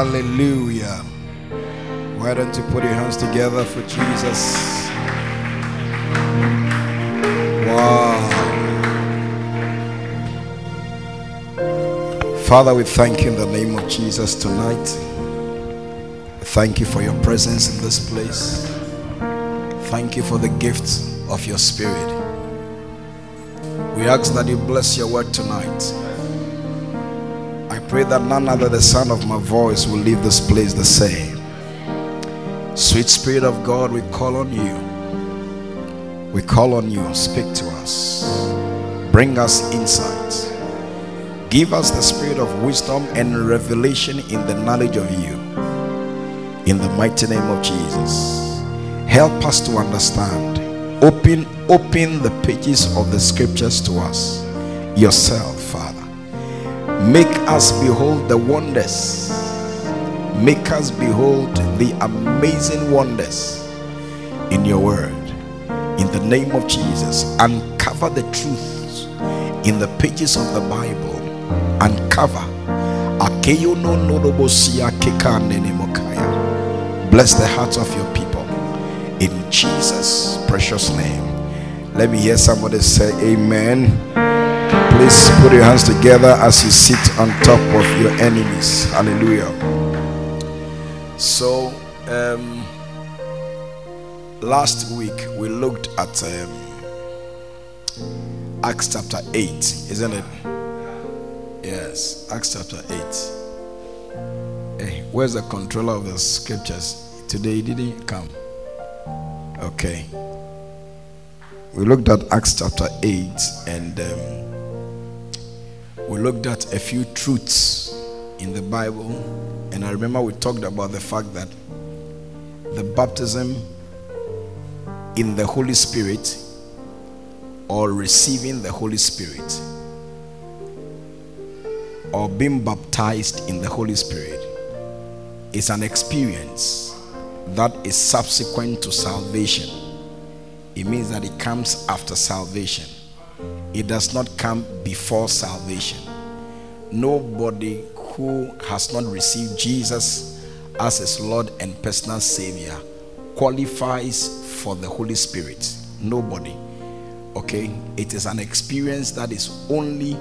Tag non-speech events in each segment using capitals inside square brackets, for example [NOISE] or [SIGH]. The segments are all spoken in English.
Hallelujah. Why don't you put your hands together for Jesus? Wow. Father, we thank you in the name of Jesus tonight. Thank you for your presence in this place. Thank you for the gift of your spirit. We ask that you bless your word tonight. Pray that none other than the sound of my voice will leave this place the same. Sweet Spirit of God, we call on you. We call on you. Speak to us. Bring us insight. Give us the spirit of wisdom and revelation in the knowledge of you. In the mighty name of Jesus. Help us to understand. Open open the pages of the scriptures to us. Yourself, Father. Make us behold the wonders Make us behold the amazing wonders in your word. In the name of Jesus, uncover the truths in the pages of the Bible. Uncover. Bless the hearts of your people. In Jesus' precious name. Let me hear somebody say, Amen. Please put your hands together as you sit on top of your enemies. Hallelujah. So, um, last week we looked at um, Acts chapter 8, isn't it? Yes, Acts chapter 8. Hey, where's the controller of the scriptures? Today he didn't come. Okay. We looked at Acts chapter 8 and um, we looked at a few truths in the Bible and I remember we talked about the fact that the baptism in the Holy Spirit or receiving the Holy Spirit or being baptized in the Holy Spirit is an experience that is subsequent to salvation. It means that it comes after salvation, it does not come before salvation. Nobody who has not received Jesus as his Lord and personal Savior qualifies for the Holy Spirit. Nobody. Okay? It is an experience that is only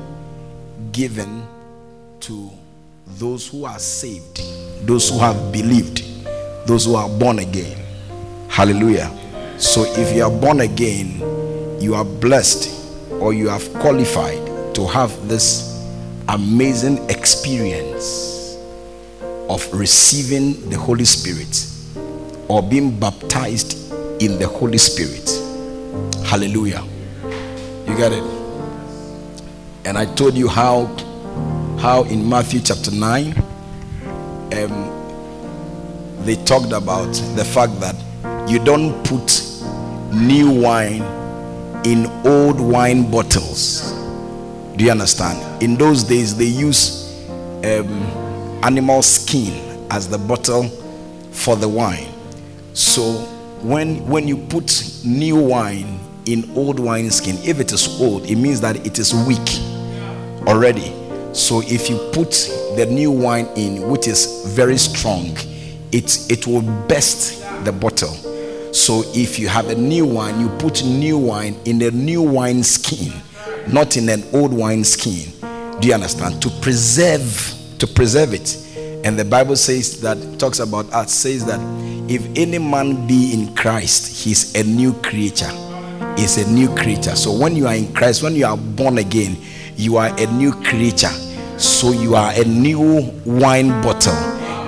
given to those who are saved, those who have believed, those who are born again. Hallelujah. So if you are born again, you are blessed or you have qualified to have this amazing experience of receiving the Holy Spirit or being baptized in the Holy Spirit. Hallelujah. You get it? And I told you how how in Matthew chapter 9 um, they talked about the fact that you don't put new wine in old wine bottles do you understand? In those days, they use um, animal skin as the bottle for the wine. So when when you put new wine in old wine skin, if it is old, it means that it is weak already. So if you put the new wine in, which is very strong, it it will burst the bottle. So if you have a new wine, you put new wine in a new wine skin not in an old wine skin. Do you understand? To preserve, to preserve it. And the Bible says that talks about us says that if any man be in Christ, he's a new creature. Is a new creature. So when you are in Christ, when you are born again, you are a new creature. So you are a new wine bottle.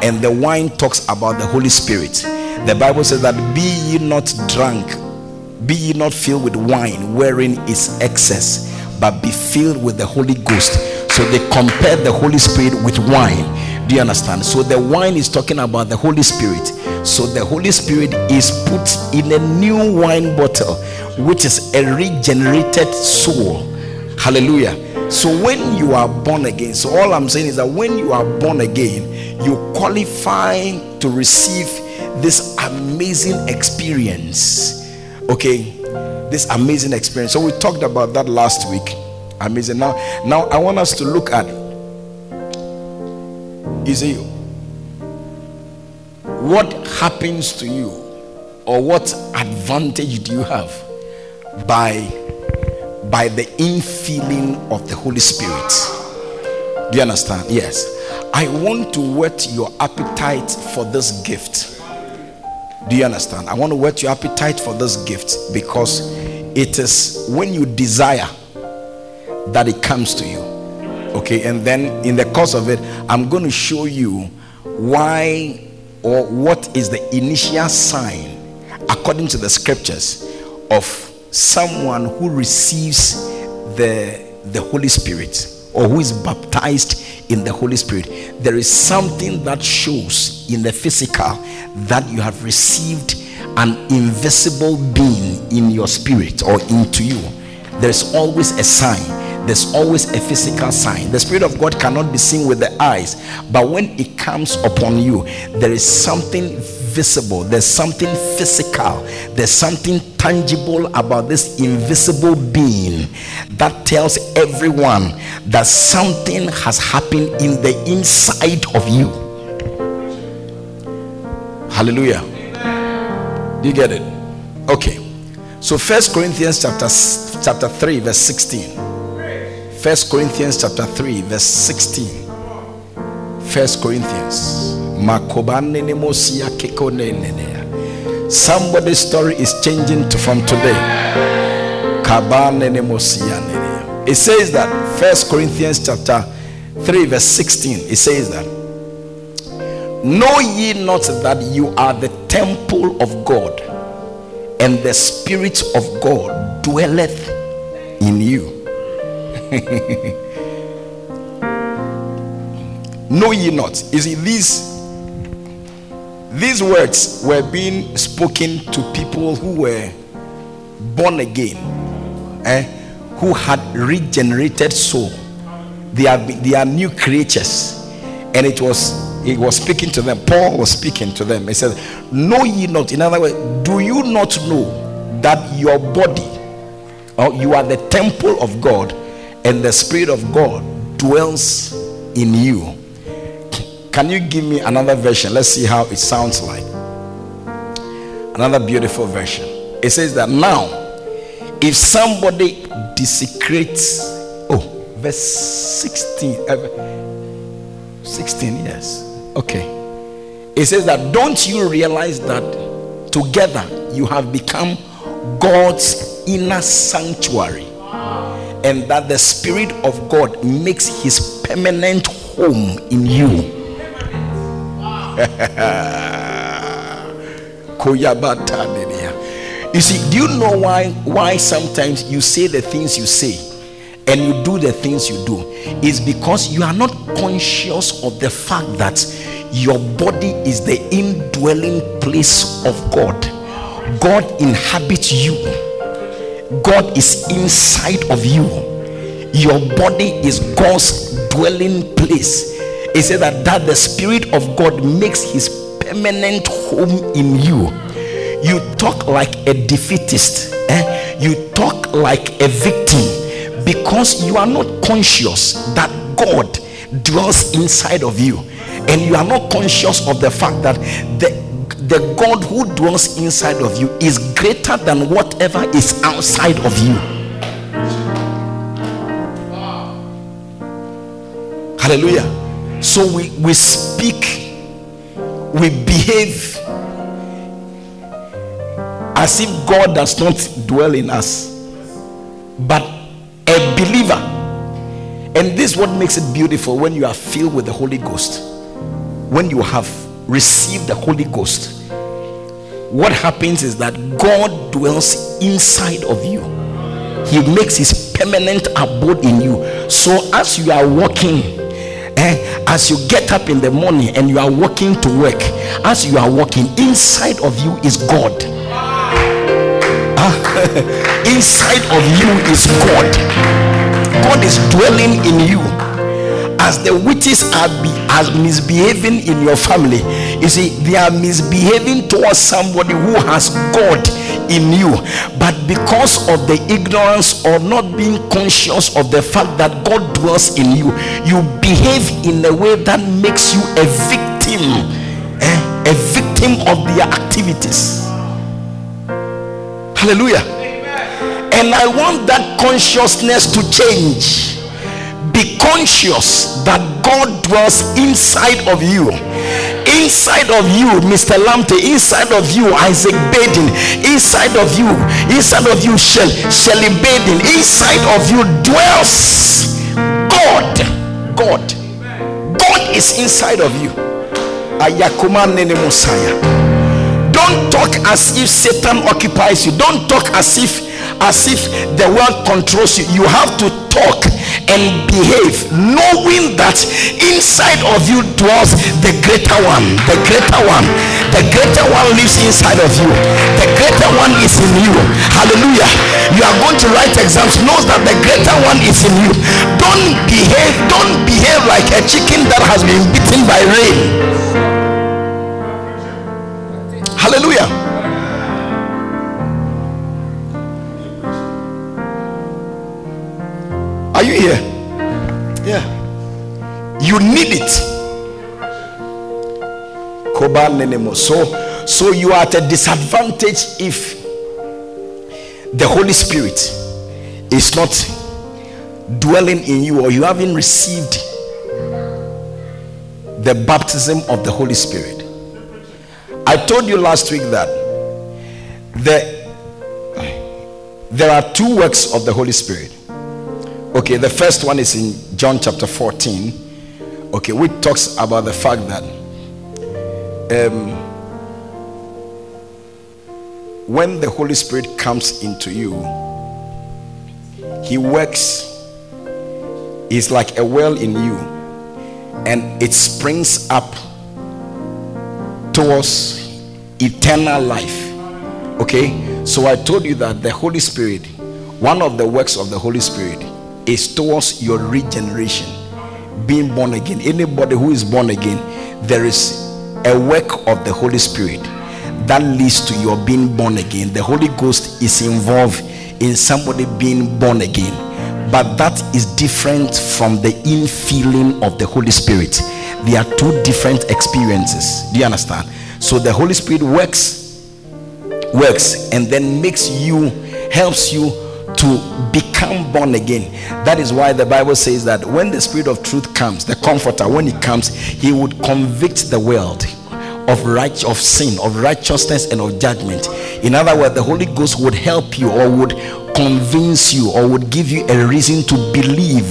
And the wine talks about the Holy Spirit. The Bible says that be ye not drunk, be ye not filled with wine wherein is excess but be filled with the Holy Ghost. So they compared the Holy Spirit with wine. Do Do you understand? So the wine is talking about the Holy Spirit. So the Holy Spirit is put in a new wine bottle, which is a regenerated soul. Hallelujah. So when you are born again, so all I'm saying is that when you are born again, you qualify to receive this amazing experience. Okay, this amazing experience. So we talked about that last week. Amazing. Now, now I want us to look at is it what happens to you or what advantage do you have by by the infilling of the Holy Spirit? Do you understand? Yes. I want to whet your appetite for this gift. Do you understand? I want to whet your appetite for this gift because it is when you desire that it comes to you. Okay, and then in the course of it, I'm going to show you why or what is the initial sign, according to the scriptures, of someone who receives the, the Holy Spirit or who is baptized in the Holy Spirit. There is something that shows in the physical that you have received an invisible being in your spirit or into you. There's always a sign there's always a physical sign. The Spirit of God cannot be seen with the eyes, but when it comes upon you, there is something visible, there's something physical, there's something tangible about this invisible being that tells everyone that something has happened in the inside of you. Hallelujah. Do you get it? Okay. So First Corinthians chapter chapter 3 verse 16. First Corinthians chapter 3, verse 16. First Corinthians. Somebody's story is changing to, from today. It says that First Corinthians chapter 3, verse 16. It says that Know ye not that you are the temple of God, and the Spirit of God dwelleth in you. [LAUGHS] know ye not is it these these words were being spoken to people who were born again eh, who had regenerated soul. They are they are new creatures. And it was he was speaking to them. Paul was speaking to them. He said know ye not in other words do you not know that your body or you are the temple of god and the Spirit of God dwells in you. Can you give me another version? Let's see how it sounds like. Another beautiful version. It says that now, if somebody desecrates, oh, verse 16, uh, 16, yes, okay. It says that don't you realize that together you have become God's inner sanctuary and that the Spirit of God makes his permanent home in you. [LAUGHS] you see, do you know why why sometimes you say the things you say and you do the things you do? Is because you are not conscious of the fact that your body is the indwelling place of God. God inhabits you God is inside of you. Your body is God's dwelling place. He said that, that the Spirit of God makes his permanent home in you. You talk like a defeatist, eh? you talk like a victim because you are not conscious that God dwells inside of you, and you are not conscious of the fact that the the God who dwells inside of you is greater than whatever is outside of you. Hallelujah. So we, we speak, we behave as if God does not dwell in us, but a believer. And this is what makes it beautiful when you are filled with the Holy Ghost. When you have received the Holy Ghost what happens is that God dwells inside of you. He makes his permanent abode in you. So as you are walking, eh, as you get up in the morning and you are walking to work, as you are walking, inside of you is God. Ah, [LAUGHS] inside of you is God. God is dwelling in you as the witches are, be, are misbehaving in your family, you see, they are misbehaving towards somebody who has God in you, but because of the ignorance or not being conscious of the fact that God dwells in you, you behave in a way that makes you a victim, eh? a victim of their activities. Hallelujah. And I want that consciousness to change be conscious that God dwells inside of you. Inside of you, Mr. Lamte, inside of you, Isaac Baden, inside of you, inside of you, Shell, Shelly Baden, inside of you dwells God. God. God is inside of you. Ayakuma Nene Messiah. Don't talk as if Satan occupies you. Don't talk as if as if the world controls you. You have to talk and behave knowing that inside of you dwells the greater one the greater one. The greater one lives inside of you. The greater one is in you. Hallelujah. You are going to write exams. Knows that the greater one is in you. Don't behave don't behave like a chicken that has been bitten by rain you here? Yeah. You need it. So, so you are at a disadvantage if the Holy Spirit is not dwelling in you or you haven't received the baptism of the Holy Spirit. I told you last week that the, there are two works of the Holy Spirit Okay, the first one is in John chapter 14. Okay, which talks about the fact that um, when the Holy Spirit comes into you, He works, He's like a well in you, and it springs up towards eternal life. Okay, so I told you that the Holy Spirit, one of the works of the Holy Spirit, is towards your regeneration, being born again. Anybody who is born again, there is a work of the Holy Spirit that leads to your being born again. The Holy Ghost is involved in somebody being born again, but that is different from the infilling of the Holy Spirit. They are two different experiences. Do you understand? So the Holy Spirit works, works, and then makes you, helps you to become born again. That is why the Bible says that when the Spirit of truth comes, the comforter, when he comes, he would convict the world of right of sin, of righteousness, and of judgment. In other words, the Holy Ghost would help you or would convince you or would give you a reason to believe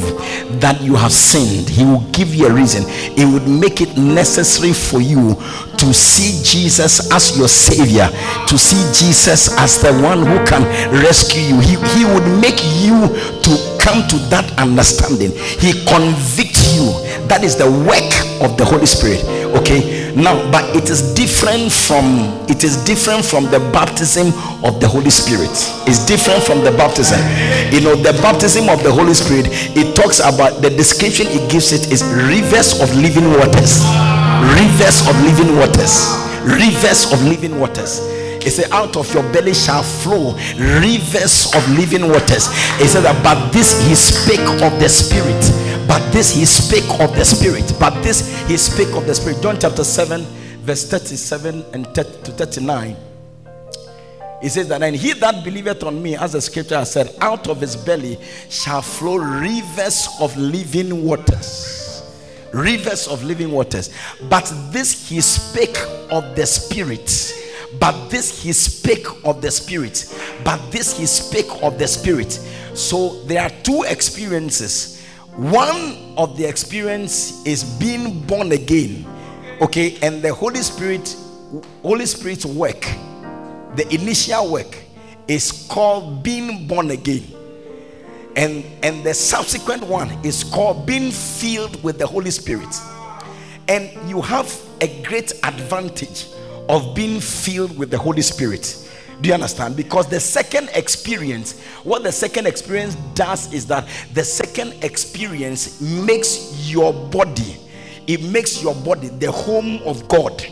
that you have sinned. He will give you a reason. It would make it necessary for you to see Jesus as your savior, to see Jesus as the one who can rescue you. He, he would make you to come to that understanding. He convicts you. That is the work of the Holy Spirit. Okay now but it is different from it is different from the baptism of the holy spirit. It's different from the baptism. You know the baptism of the holy spirit it talks about the description it gives it is rivers of living waters. Rivers of living waters. Rivers of living waters it said, Out of your belly shall flow rivers of living waters. It said that, but this he spake of the spirit but this he spake of the Spirit. But this he spake of the Spirit. John chapter 7, verse 37 and 30 to 39. He says that, and he that believeth on me, as the scripture has said, out of his belly shall flow rivers of living waters. Rivers of living waters. But this he spake of the Spirit. But this he spake of the Spirit. But this he spake of the Spirit. So there are two experiences one of the experience is being born again. Okay, and the Holy Spirit, Holy Spirit's work, the initial work is called being born again. And and the subsequent one is called being filled with the Holy Spirit. And you have a great advantage of being filled with the Holy Spirit. Do you understand? Because the second experience, what the second experience does is that the second experience makes your body, it makes your body the home of God.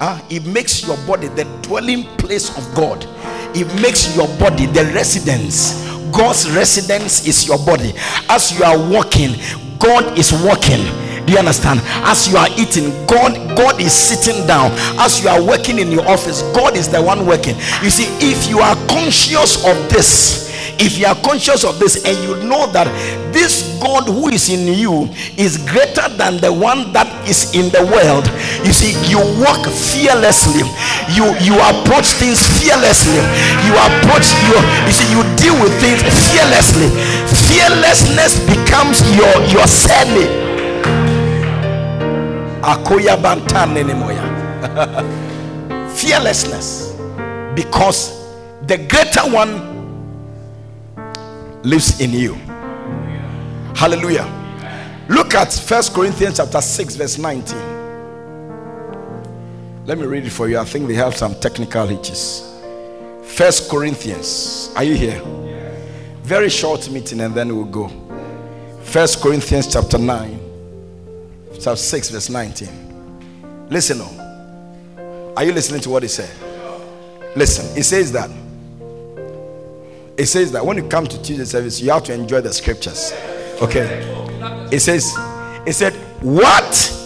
Uh, it makes your body the dwelling place of God. It makes your body the residence. God's residence is your body. As you are walking, God is walking do you understand? As you are eating, God, God is sitting down. As you are working in your office, God is the one working. You see, if you are conscious of this, if you are conscious of this and you know that this God who is in you is greater than the one that is in the world, you see, you walk fearlessly, you you approach things fearlessly, you approach you you see, you deal with things fearlessly. Fearlessness becomes your your surname Akoya moya. [LAUGHS] Fearlessness. Because the greater one lives in you. Hallelujah. Look at First Corinthians chapter 6, verse 19. Let me read it for you. I think they have some technical hitches. First Corinthians. Are you here? Very short meeting and then we'll go. First Corinthians chapter 9 chapter 6, verse 19. Listen on. Are you listening to what he said? Listen, he says that. It says that when you come to Tuesday service, you have to enjoy the scriptures. Okay. It says, it said, What?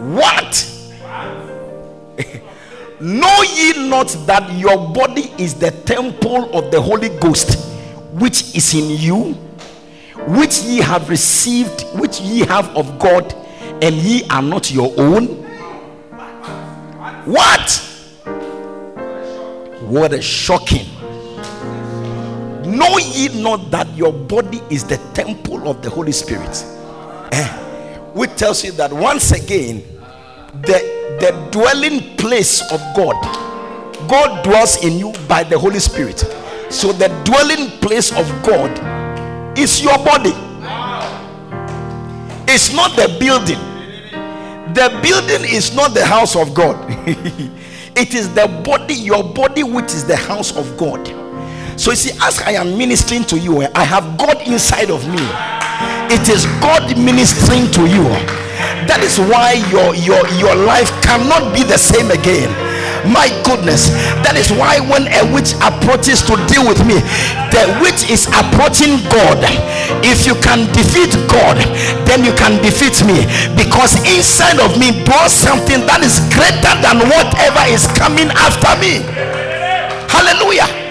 What? [LAUGHS] know ye not that your body is the temple of the Holy Ghost, which is in you? Which ye have received, which ye have of God, and ye are not your own? What? What a shocking. Know ye not that your body is the temple of the Holy Spirit? Eh? Which tells you that once again, the, the dwelling place of God, God dwells in you by the Holy Spirit. So the dwelling place of God is your body. It's not the building. The building is not the house of God. [LAUGHS] it is the body, your body, which is the house of God. So you see, as I am ministering to you, eh, I have God inside of me. It is God ministering to you. That is why your your your life cannot be the same again my goodness. That is why when a witch approaches to deal with me, the witch is approaching God. If you can defeat God, then you can defeat me because inside of me dwells something that is greater than whatever is coming after me. Hallelujah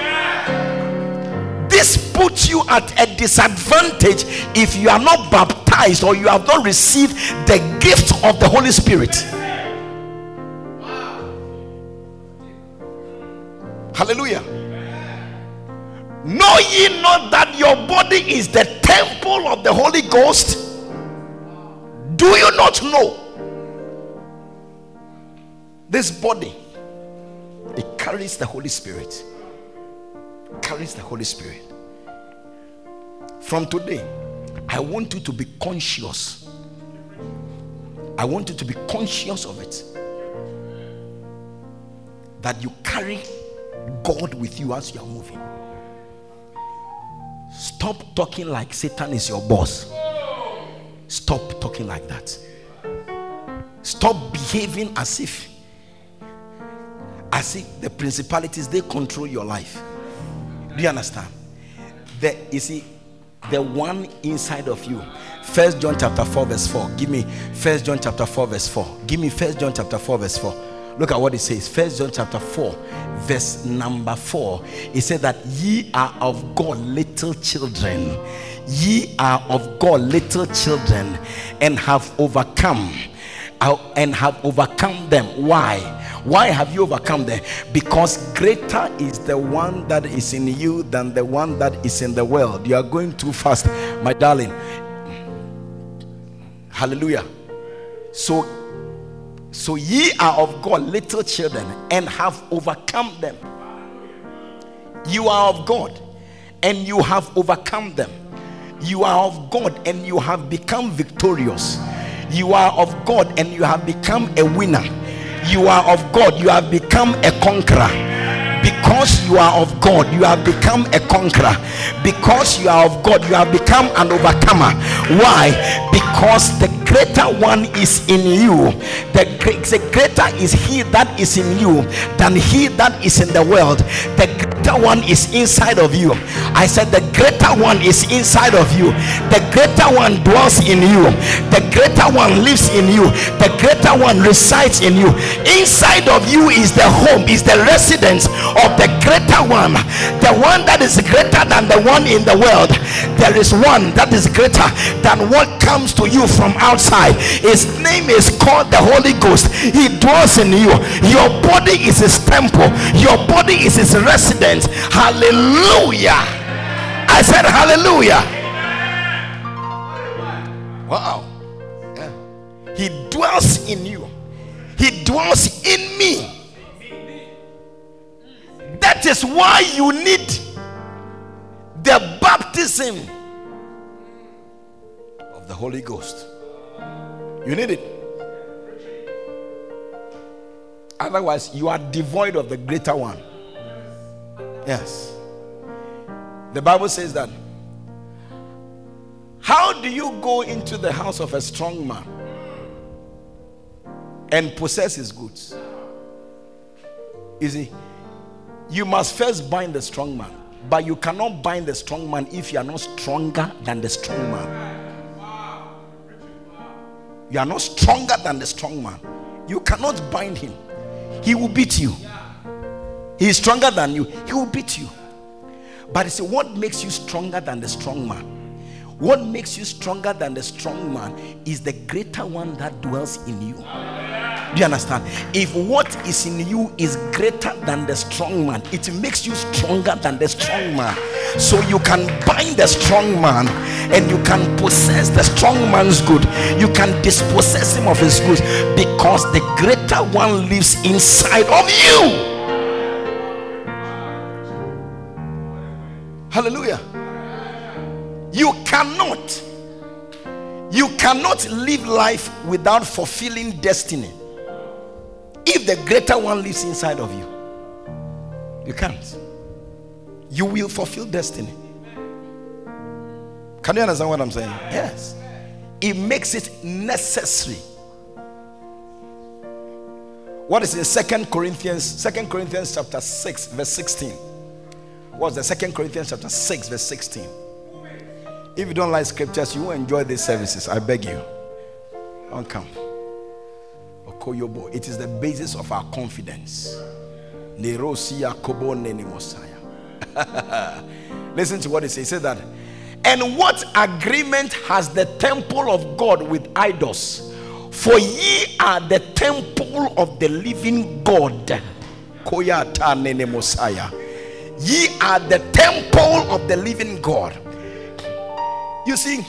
this puts you at a disadvantage if you are not baptized or you have not received the gift of the Holy Spirit. Hallelujah. Know ye not that your body is the temple of the Holy Ghost? Do you not know? This body, it carries the Holy Spirit. carries the Holy Spirit. From today, I want you to be conscious. I want you to be conscious of it. That you carry God with you as you are moving. Stop talking like Satan is your boss. Stop talking like that. Stop behaving as if as if the principalities they control your life. Do you understand? The you see the one inside of you. First John chapter 4, verse 4. Give me first John chapter 4, verse 4. Give me first John chapter 4, verse 4. Look at what it says. First John chapter 4, verse number 4. It said that ye are of God little children. Ye are of God little children and have overcome and have overcome them. Why? Why have you overcome them? Because greater is the one that is in you than the one that is in the world. You are going too fast, my darling. Hallelujah. So so ye are of God little children and have overcome them. You are of God and you have overcome them. You are of God and you have become victorious. You are of God and you have become a winner. You are of God, you have become a conqueror because you are of God, you have become a conqueror. Because you are of God, you have become an overcomer. Why? Because the greater one is in you. The, the greater is he that is in you than he that is in the world. The greater one is inside of you. I said, The greater one is inside of you. The greater one dwells in you. The greater one lives in you. The greater one resides in you. Inside of you is the home, is the residence of the greater one. The one that is greater than the one in the world. There is one that is greater than what comes to you from outside. His name is called the Holy Ghost. He dwells in you. Your body is his temple, your body is his residence. Hallelujah. I said, Hallelujah. Wow. He dwells in you, he dwells in me. That is why you need the baptism of the Holy Ghost. You need it. Otherwise, you are devoid of the greater one. Yes. The Bible says that. How do you go into the house of a strong man and possess his goods? You see, you must first bind the strong man, but you cannot bind the strong man if you are not stronger than the strong man. You are not stronger than the strong man. You cannot bind him. He will beat you. He is stronger than you. He will beat you. But see, what makes you stronger than the strong man? What makes you stronger than the strong man is the greater one that dwells in you. Do you understand? If what is in you is greater than the strong man, it makes you stronger than the strong man. So you can bind the strong man and you can possess the strong man's good. You can dispossess him of his goods because the greater one lives inside of you. Hallelujah. You cannot you cannot live life without fulfilling destiny. If the greater one lives inside of you, you can't. You will fulfill destiny. Can you understand what I'm saying? Yes. It makes it necessary. What is in Second Corinthians, Second Corinthians chapter 6, verse 16? What's the Second Corinthians chapter 6, verse 16? If you don't like scriptures, you won't enjoy these services. I beg you. Don't come. It is the basis of our confidence. Nerosia Kobo Neni Messiah. [LAUGHS] Listen to what he says. He says that and what agreement has the temple of God with idols? For ye are the temple of the living God. Mosiah. Ye are the temple of the living God. You see,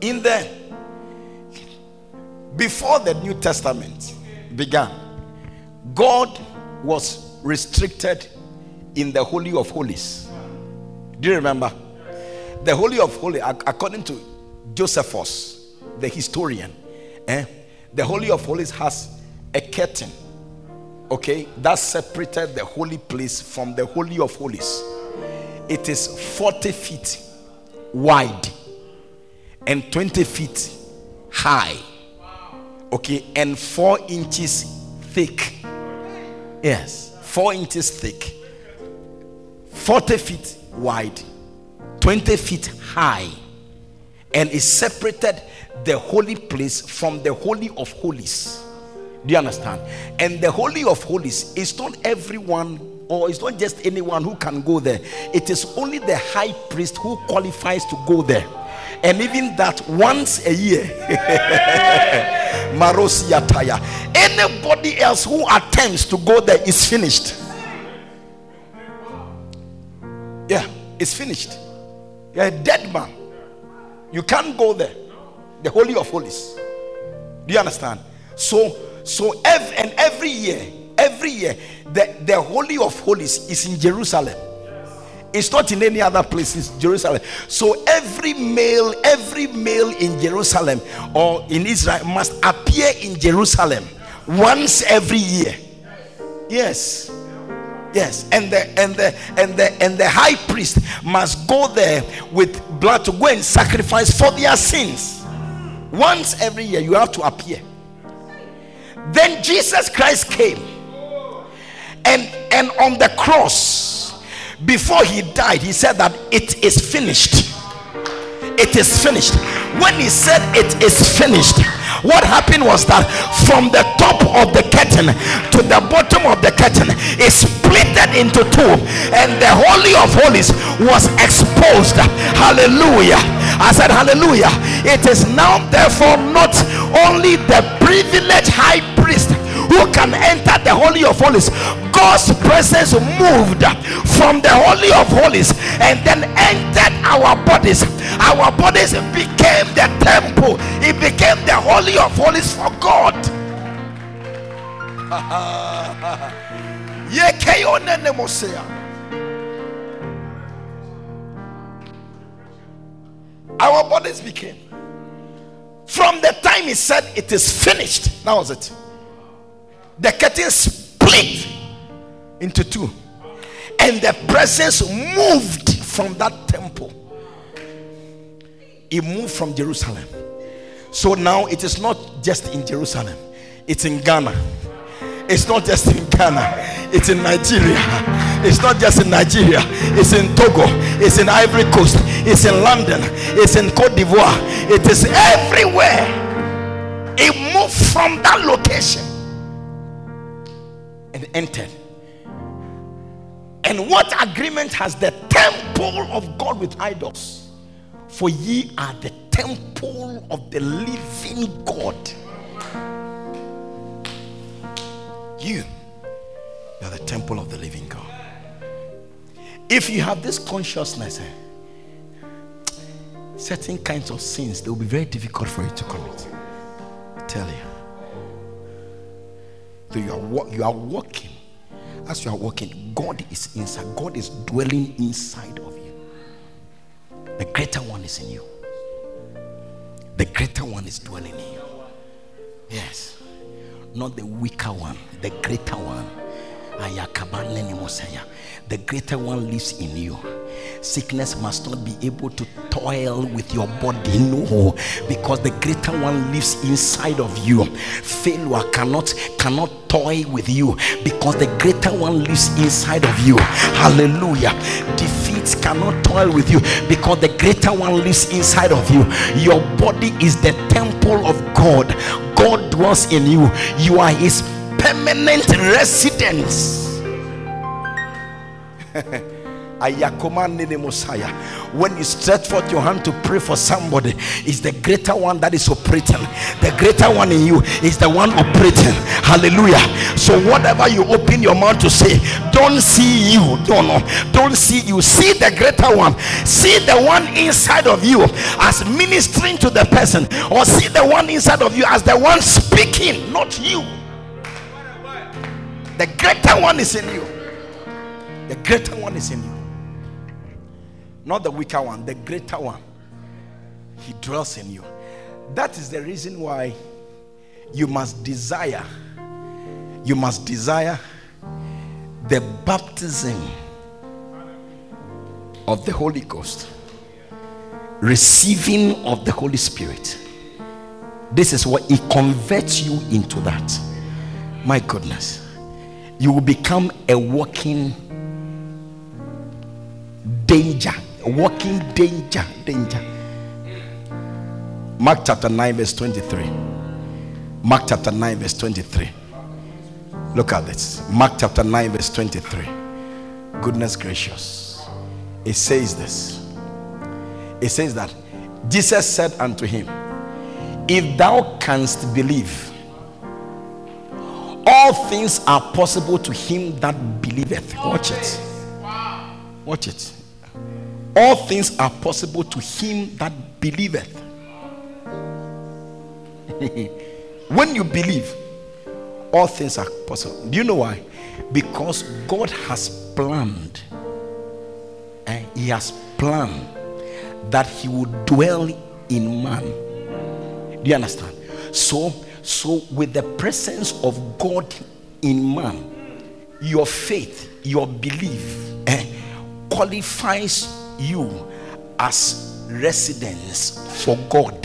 in the before the New Testament began, God was restricted in the Holy of Holies. Do you remember? The Holy of Holies, according to Josephus, the historian, eh, the Holy of Holies has a curtain, okay, that separated the holy place from the Holy of Holies. It is 40 feet wide and 20 feet high, okay, and 4 inches thick. Yes, 4 inches thick, 40 feet wide 20 feet high and it separated the holy place from the holy of holies. Do you understand? And the holy of holies is not everyone or it's not just anyone who can go there. It is only the high priest who qualifies to go there. And even that once a year [LAUGHS] marosiataya anybody else who attempts to go there is finished yeah it's finished you're a dead man. You can't go there. The Holy of Holies. Do you understand? So, so every, and every year, every year, the, the Holy of Holies is in Jerusalem. It's not in any other place, it's Jerusalem. So every male, every male in Jerusalem or in Israel must appear in Jerusalem once every year. Yes. Yes, and the and the and the and the high priest must go there with blood to go and sacrifice for their sins. Once every year, you have to appear. Then Jesus Christ came, and and on the cross, before he died, he said that it is finished. It is finished. When he said it is finished, what happened was that from the top of the curtain to the bottom of the curtain is split into two, and the Holy of Holies was exposed. Hallelujah. I said, Hallelujah. It is now, therefore, not only the privileged high priest who can enter the Holy of Holies. God's presence moved from the Holy of Holies and then entered our bodies. Our bodies became the temple, it became the Holy of Holies for God. [LAUGHS] Our bodies became. From the time he said it is finished, that was it the curtain split into two, and the presence moved from that temple. It moved from Jerusalem. So now it is not just in Jerusalem, it's in Ghana. It's not just in Ghana, it's in Nigeria. It's not just in Nigeria, it's in Togo, it's in Ivory Coast, it's in London, it's in Cote d'Ivoire, it is everywhere. It moved from that location and entered. And what agreement has the temple of God with idols? For ye are the temple of the living God. You, are the temple of the living God. If you have this consciousness, eh, certain kinds of sins, they will be very difficult for you to commit. I tell you. So you are you are walking. As you are walking, God is inside. God is dwelling inside of you. The greater one is in you. The greater one is dwelling in you. Yes. Not the weaker one, the greater one. The greater one lives in you. Sickness must not be able to toil with your body, no, because the greater one lives inside of you. Failure cannot cannot toy with you because the greater one lives inside of you. Hallelujah. Defeat cannot toil with you because the greater one lives inside of you. Your body is the temple of God. God dwells in you. You are his permanent residence. [LAUGHS] when you stretch forth your hand to pray for somebody is the greater one that is operating. The greater one in you is the one operating. Hallelujah. So whatever you open your mouth to say don't see you. Don't know don't see you. See the greater one. See the one inside of you as ministering to the person or see the one inside of you as the one speaking not you the greater one is in you the greater one is in you. Not the weaker one, the greater one. He dwells in you. That is the reason why you must desire, you must desire the baptism of the Holy Ghost, receiving of the Holy Spirit. This is what it converts you into that. My goodness, you will become a walking danger, walking danger, danger. Mark chapter 9, verse 23. Mark chapter 9, verse 23. Look at this. Mark chapter 9, verse 23. Goodness gracious. It says this. It says that Jesus said unto him, If thou canst believe, all things are possible to him that believeth. Watch it. Watch it. All things are possible to him that believeth. [LAUGHS] when you believe, all things are possible. Do you know why? Because God has planned and He has planned that He would dwell in man. Do you understand? So, so with the presence of God in man, your faith, your belief eh, qualifies you as residence for God.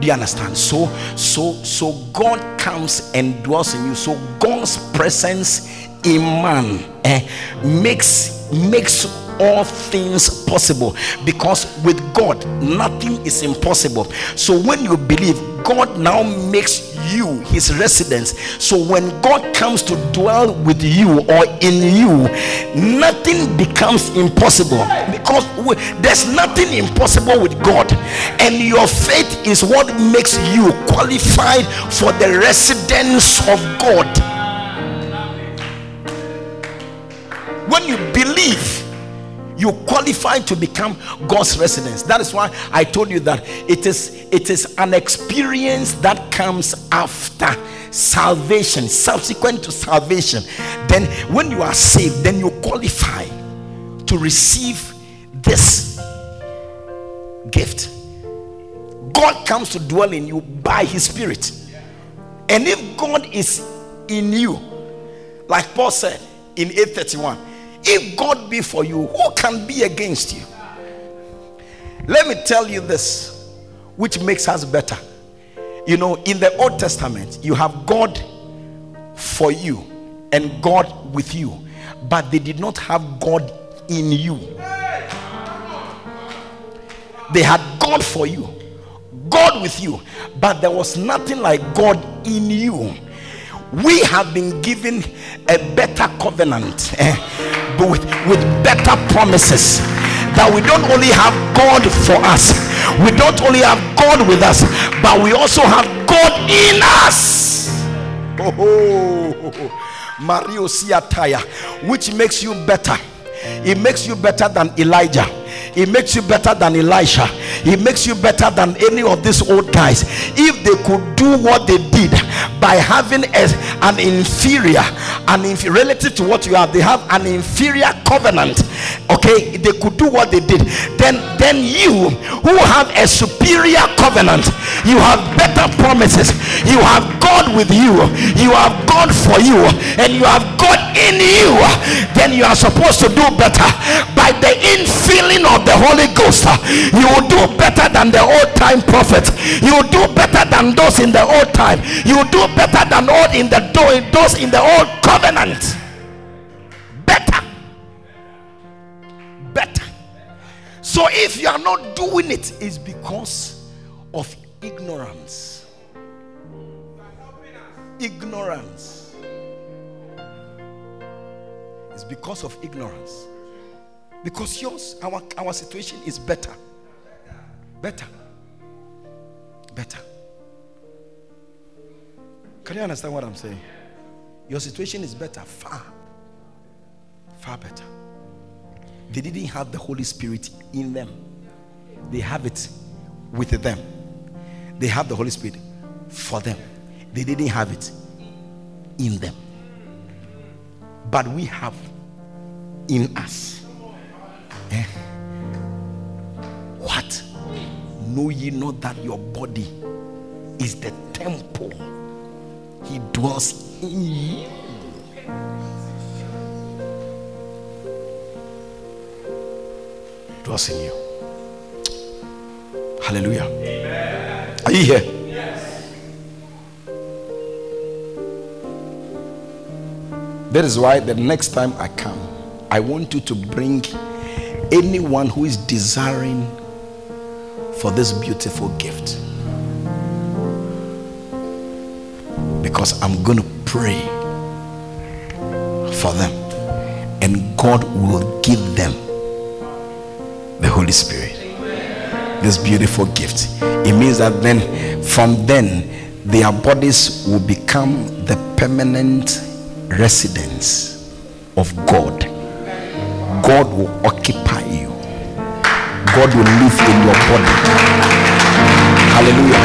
Do you understand? So, so, so God comes and dwells in you. So God's presence in man eh, makes makes all things possible because with God nothing is impossible. So when you believe, God now makes you his residence. So when God comes to dwell with you or in you, nothing becomes impossible because there's nothing impossible with God, and your faith is what makes you qualified for the residence of God. When you believe, you qualify to become God's residence. That is why I told you that it is it is an experience that comes after salvation, subsequent to salvation. Then when you are saved, then you qualify to receive this gift. God comes to dwell in you by his spirit. And if God is in you, like Paul said in 831 if God be for you, who can be against you? Let me tell you this, which makes us better. You know, in the Old Testament, you have God for you and God with you, but they did not have God in you. They had God for you, God with you, but there was nothing like God in you. We have been given a better covenant. Eh? Eh? with, with better promises that we don't only have God for us, we don't only have God with us, but we also have God in us. Oh, Mario Siataya, which makes you better. It makes you better than Elijah. It makes you better than Elisha. It makes you better than any of these old guys. If they could do what they did by having a, an inferior, an inf- relative to what you have, they have an inferior covenant. Okay, they could do what they did. Then, then you who have a superior covenant, you have better promises. You have God with you. You have God for you, and you have God in you. Then you are supposed to do better by the infilling of the Holy Ghost. Uh, you will do better than the old time prophets. You will do better than those in the old time. You will do better than all in the those in the old covenant. Better. Better. So if you are not doing it, it's because of ignorance. Ignorance. It's because of ignorance. Because yours, our, our situation is better. Better. Better. Can you understand what I'm saying? Your situation is better, far, far better. They didn't have the Holy Spirit in them, they have it with them. They have the Holy Spirit for them, they didn't have it in them. But we have in us. Eh? What? Know ye not that your body is the temple? He dwells in you. Dwells in you. Hallelujah. Amen. Are you here? Yes. That is why the next time I come, I want you to bring anyone who is desiring for this beautiful gift. Because I'm going to pray for them, and God will give them the Holy Spirit. This beautiful gift. It means that then, from then, their bodies will become the permanent residence of God God will occupy. God will live in your body. Hallelujah.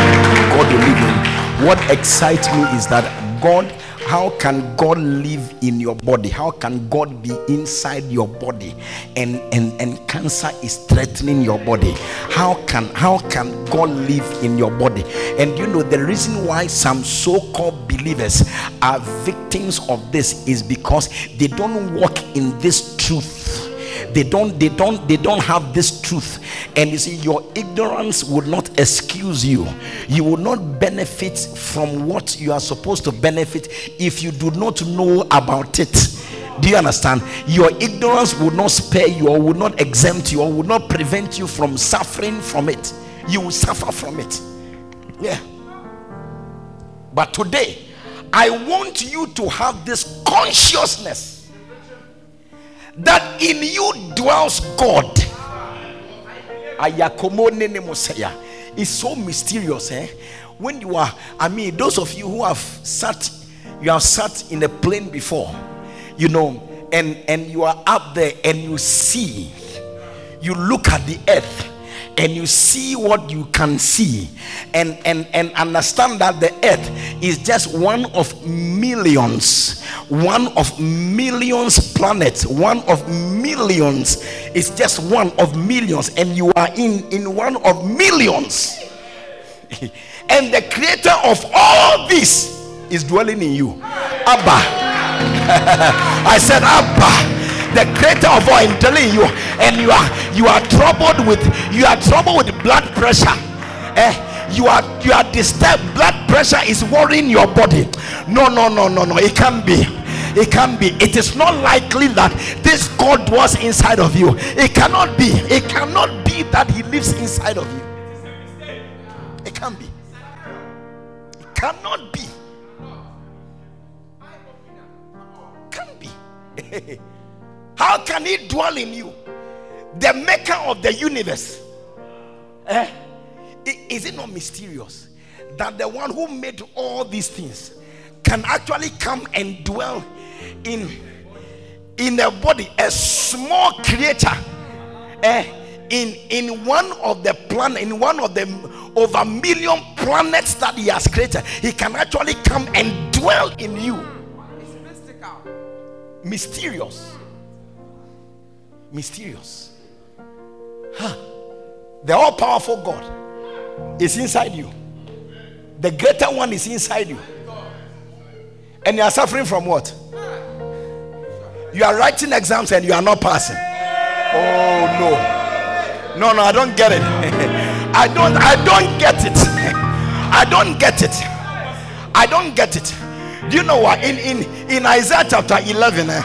God will live in. What excites me is that God how can God live in your body? How can God be inside your body? And and and cancer is threatening your body. How can how can God live in your body? And you know the reason why some so-called believers are victims of this is because they don't walk in this truth they don't they don't they don't have this truth and you see your ignorance would not excuse you. You will not benefit from what you are supposed to benefit if you do not know about it. Do you understand? Your ignorance will not spare you or will not exempt you or will not prevent you from suffering from it. You will suffer from it. Yeah. But today i want you to have this consciousness that in you dwells God. It's so mysterious, eh? When you are, I mean, those of you who have sat, you have sat in a plane before, you know, and and you are up there and you see, you look at the earth and you see what you can see. And and and understand that the earth is just one of millions one of millions planets one of millions. It's just one of millions. And you are in in one of millions. [LAUGHS] And the creator of all this is dwelling in you. Abba. [LAUGHS] I said abba the creator of all I'm telling you and you are you are troubled with you are troubled with blood pressure. Eh you are you are disturbed. Blood pressure is worrying your body. No no no no no. It can't be. It can't be. It is not likely that this god was inside of you. It cannot be. It cannot be that he lives inside of you. It can't be. It cannot be. Can't be [LAUGHS] How can he dwell in you? The maker of the universe. Eh? Is it not mysterious that the one who made all these things can actually come and dwell in in a body, a small creature, eh? in in one of the planet, in one of the over million planets that he has created, he can actually come and dwell in you. It's mystical, mysterious mysterious. Huh. The all powerful God is inside you, the greater one is inside you. And you are suffering from what? You are writing exams and you are not passing. Oh no. No, no, I don't get it. [LAUGHS] I don't I don't get it. [LAUGHS] I don't get it. I don't get it. Do you know what? In in in Isaiah chapter 11, eh,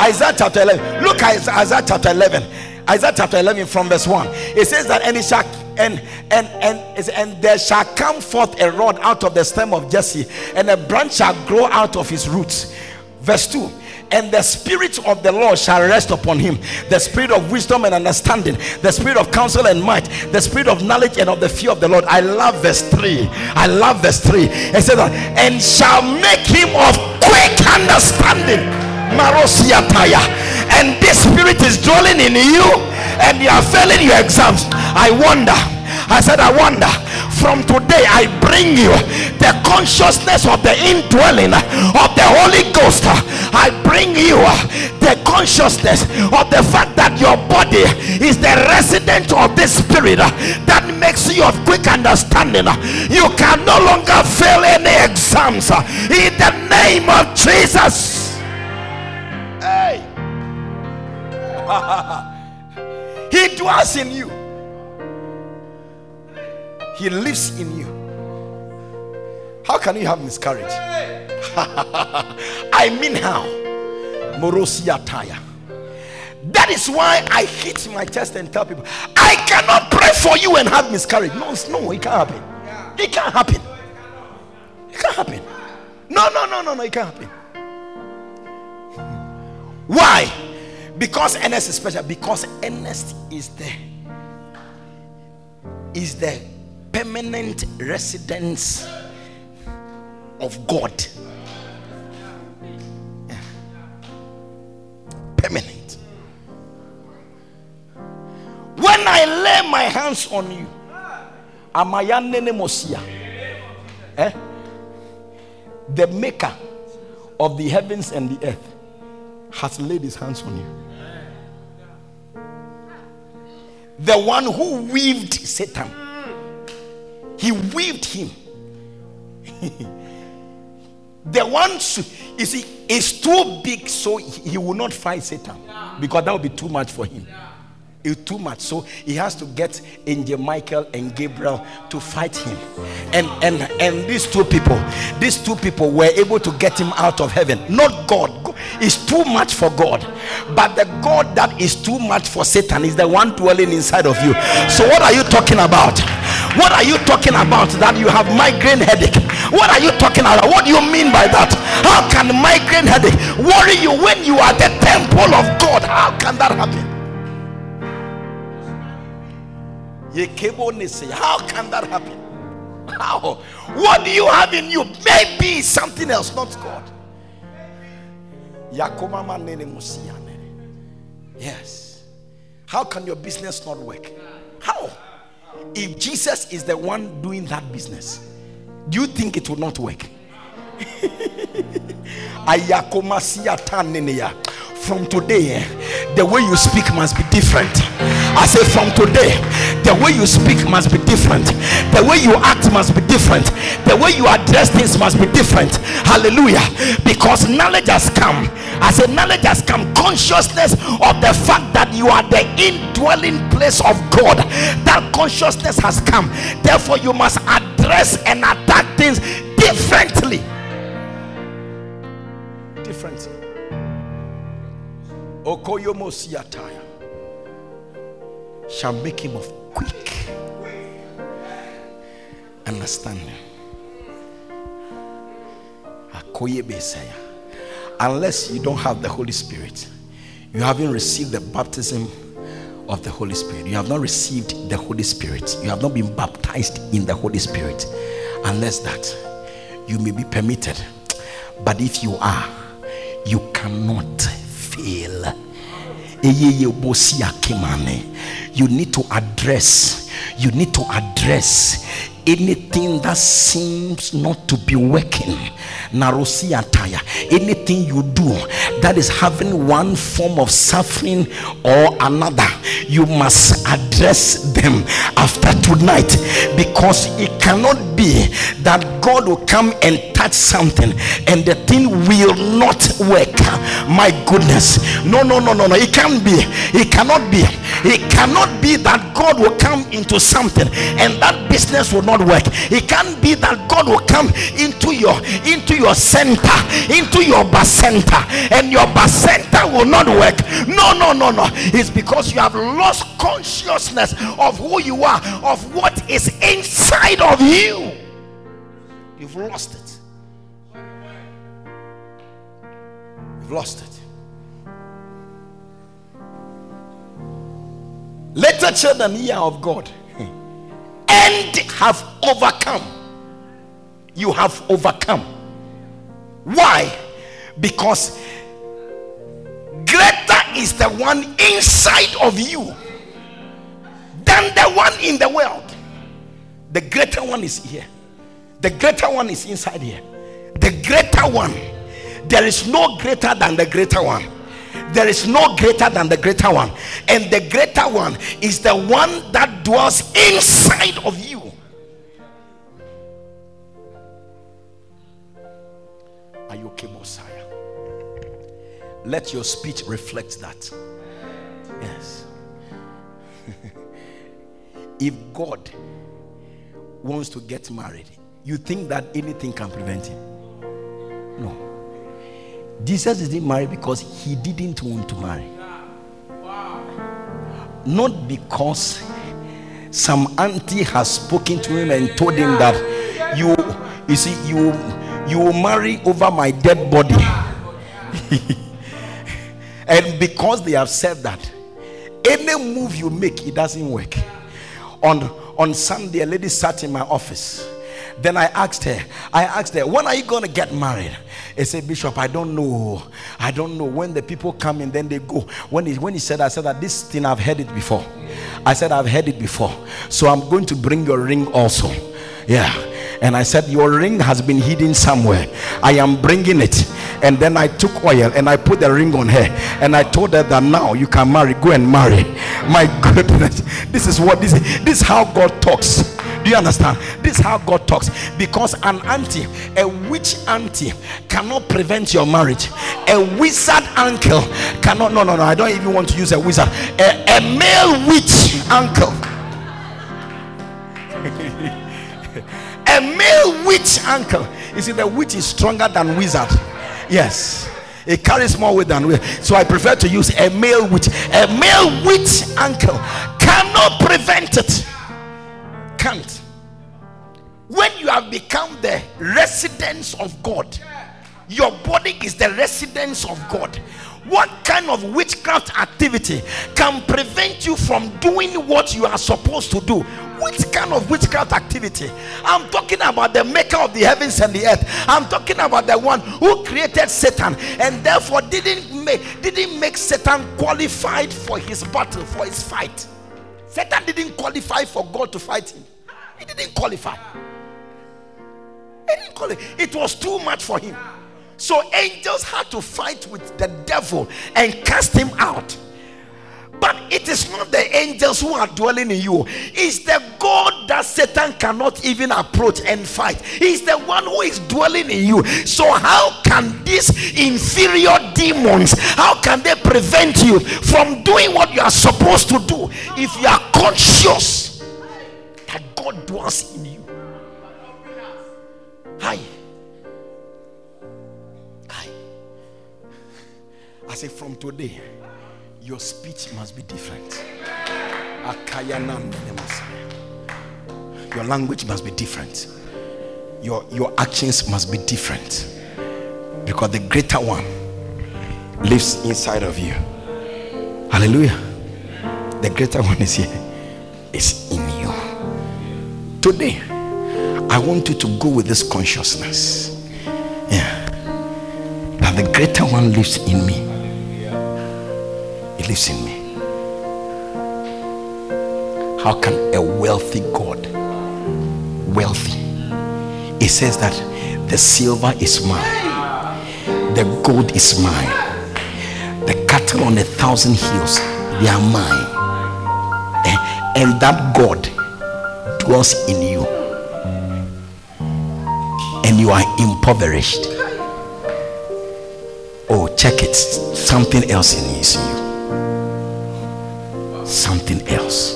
Isaiah chapter 11. Look at Isaiah chapter 11. Isaiah chapter 11 from verse 1. It says that and shall and and and and there shall come forth a rod out of the stem of Jesse, and a branch shall grow out of his roots. Verse 2 and the spirit of the Lord shall rest upon him the spirit of wisdom and understanding, the spirit of counsel and might, the spirit of knowledge and of the fear of the Lord. I love verse 3. I love verse 3. It says that, and shall make him of quick understanding Marosiataya. And this spirit is dwelling in you, and you are failing your exams. I wonder. I said, I wonder. From today, I bring you the consciousness of the indwelling of the Holy Ghost. I bring you the consciousness of the fact that your body is the resident of this spirit that makes you of quick understanding. You can no longer fail any exams in the name of Jesus. [LAUGHS] he dwells in you, he lives in you. How can you have miscarriage? [LAUGHS] I mean, how? Morosia tire. That is why I hit my chest and tell people, I cannot pray for you and have miscarriage. No, no, it can't happen. It can't happen. It can't happen. No, no, no, no, no, it can't happen. [LAUGHS] Why? Because Ernest is special. Because Ernest is the is the permanent residence of God. Permanent. When I lay my hands on you, Amayanene Mosia, eh? the maker of the heavens and the earth has laid his hands on you. The one who weaved Satan, he weaved him. [LAUGHS] the one, you see, is too big, so he will not fight Satan because that would be too much for him is too much. So he has to get Angel Michael and Gabriel to fight him. And and and these two people, these two people were able to get him out of heaven. Not God. It's too much for God. But the God that is too much for Satan is the one dwelling inside of you. So what are you talking about? What are you talking about that you have migraine headache? What are you talking about? What do you mean by that? How can migraine headache worry you when you are the temple of God? How can that happen? How can that happen? How? What do you have in you? Maybe something else, not God. Yes. How can your business not work? How? If Jesus is the one doing that business, do you think it will not work? [LAUGHS] from today, the way you speak must be different. I say, from today, the way you speak must be different. The way you act must be different. The way you address things must be different. Hallelujah. Because knowledge has come. I say, knowledge has come. Consciousness of the fact that you are the indwelling place of God. That consciousness has come. Therefore, you must address and attack things differently. Okoyomosiataya shall make him of quick understanding. Unless you don't have the Holy Spirit, you haven't received the baptism of the Holy Spirit. You have not received the Holy Spirit. You have not been baptized in the Holy Spirit. Unless that, you may be permitted. But if you are, you cannot fail. You need to address, you need to address anything that seems not to be working narosi attire. Anything you do that is having one form of suffering or another you must address them after tonight. Because it cannot be that god will come and touch something and the thing will not work. My goodness. No no no no no. It can't be. It cannot be. It cannot be that god will come into something and that business will not not work. It can't be that god will come into your into your center into your center, and your center will not work. No no no no. It's because you have lost consciousness of who you are of what is inside of you. You've lost it. You've lost it. Little children here of god and have overcome. You have overcome. Why? Because greater is the one inside of you than the one in the world. The greater one is here. The greater one is inside here. The greater one. There is no greater than the greater one there is no greater than the greater one. And the greater one is the one that dwells inside of you. Are you okay messiah let your speech reflect that. Yes. [LAUGHS] If god wants to get married you think that anything can prevent him? No Jesus didn't marry because he didn't want to marry. Not because some auntie has spoken to him and told him that you you see you you will marry over my dead body. [LAUGHS] and because they have said that, any move you make, it doesn't work. On on Sunday, a lady sat in my office. Then I asked her, I asked her, when are you going to get married? He said, Bishop, I don't know. I don't know. When the people come and then they go. When he, when he said, I said that this thing I've heard it before. I said, I've heard it before. So I'm going to bring your ring also. Yeah. And I said, Your ring has been hidden somewhere. I am bringing it. And then I took oil and I put the ring on her. And I told her that now you can marry. Go and marry. My [LAUGHS] goodness. This is what this is. This is how God talks. Do you understand? This is how God talks. Because an auntie, a witch auntie, cannot prevent your marriage. A wizard uncle cannot. No, no, no. I don't even want to use a wizard. A, a male witch uncle. [LAUGHS] a male witch uncle. You see, the witch is stronger than wizard. Yes. It carries more weight than weight. So I prefer to use a male witch. A male witch uncle cannot prevent it can't. When you have become the residence of God, your body is the residence of God. What kind of witchcraft activity can prevent you from doing what you are supposed to do? Which kind of witchcraft activity? I'm talking about the maker of the heavens and the earth. I'm talking about the one who created Satan and therefore didn't make didn't make Satan qualified for his battle, for his fight. Satan didn't qualify for God to fight him. He didn't qualify. Didn't qualify. It was too much for him. So angels had to fight with the devil and cast him out. But it is not the angels who are dwelling in you. It's the God that Satan cannot even approach and fight. He's the one who is dwelling in you. So how can these inferior demons, how can they prevent you from doing what you are supposed to do if you are conscious that God dwells in? Hi. Hi. I say from today your speech must be different. Your language must be different. Your, your actions must be different. Because the greater one lives inside of you. Hallelujah. The greater one is here, is in you. Today, I want you to go with this consciousness. Yeah. That the greater one lives in me It lives in me. How can a wealthy God, wealthy, it says that the silver is mine, the gold is mine, the cattle on a thousand hills, they are mine, eh, and that God dwells in you, and you are impoverished. Oh, check it. Something else is in you something else.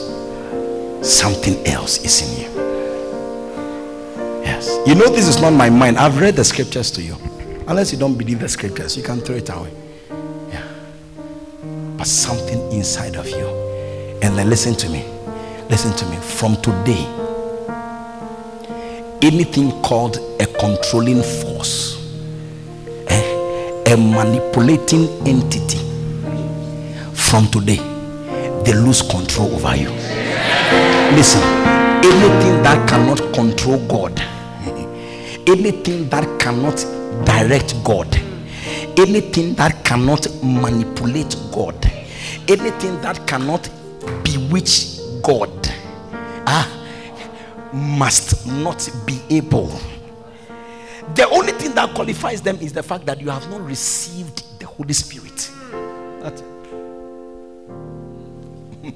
Something else is in you. Yes. You know, this is not my mind. I've read the scriptures to you. Unless you don't believe the scriptures, you can throw it away. Yeah. But something inside of you. And then listen to me. Listen to me. From today, anything called a controlling force, eh, a manipulating entity, from today, they lose control over you. Listen, anything that cannot control God, [LAUGHS] anything that cannot direct God, anything that cannot manipulate God, anything that cannot bewitch God, ah, must not be able. The only thing that qualifies them is the fact that you have not received the Holy Spirit. That's [LAUGHS]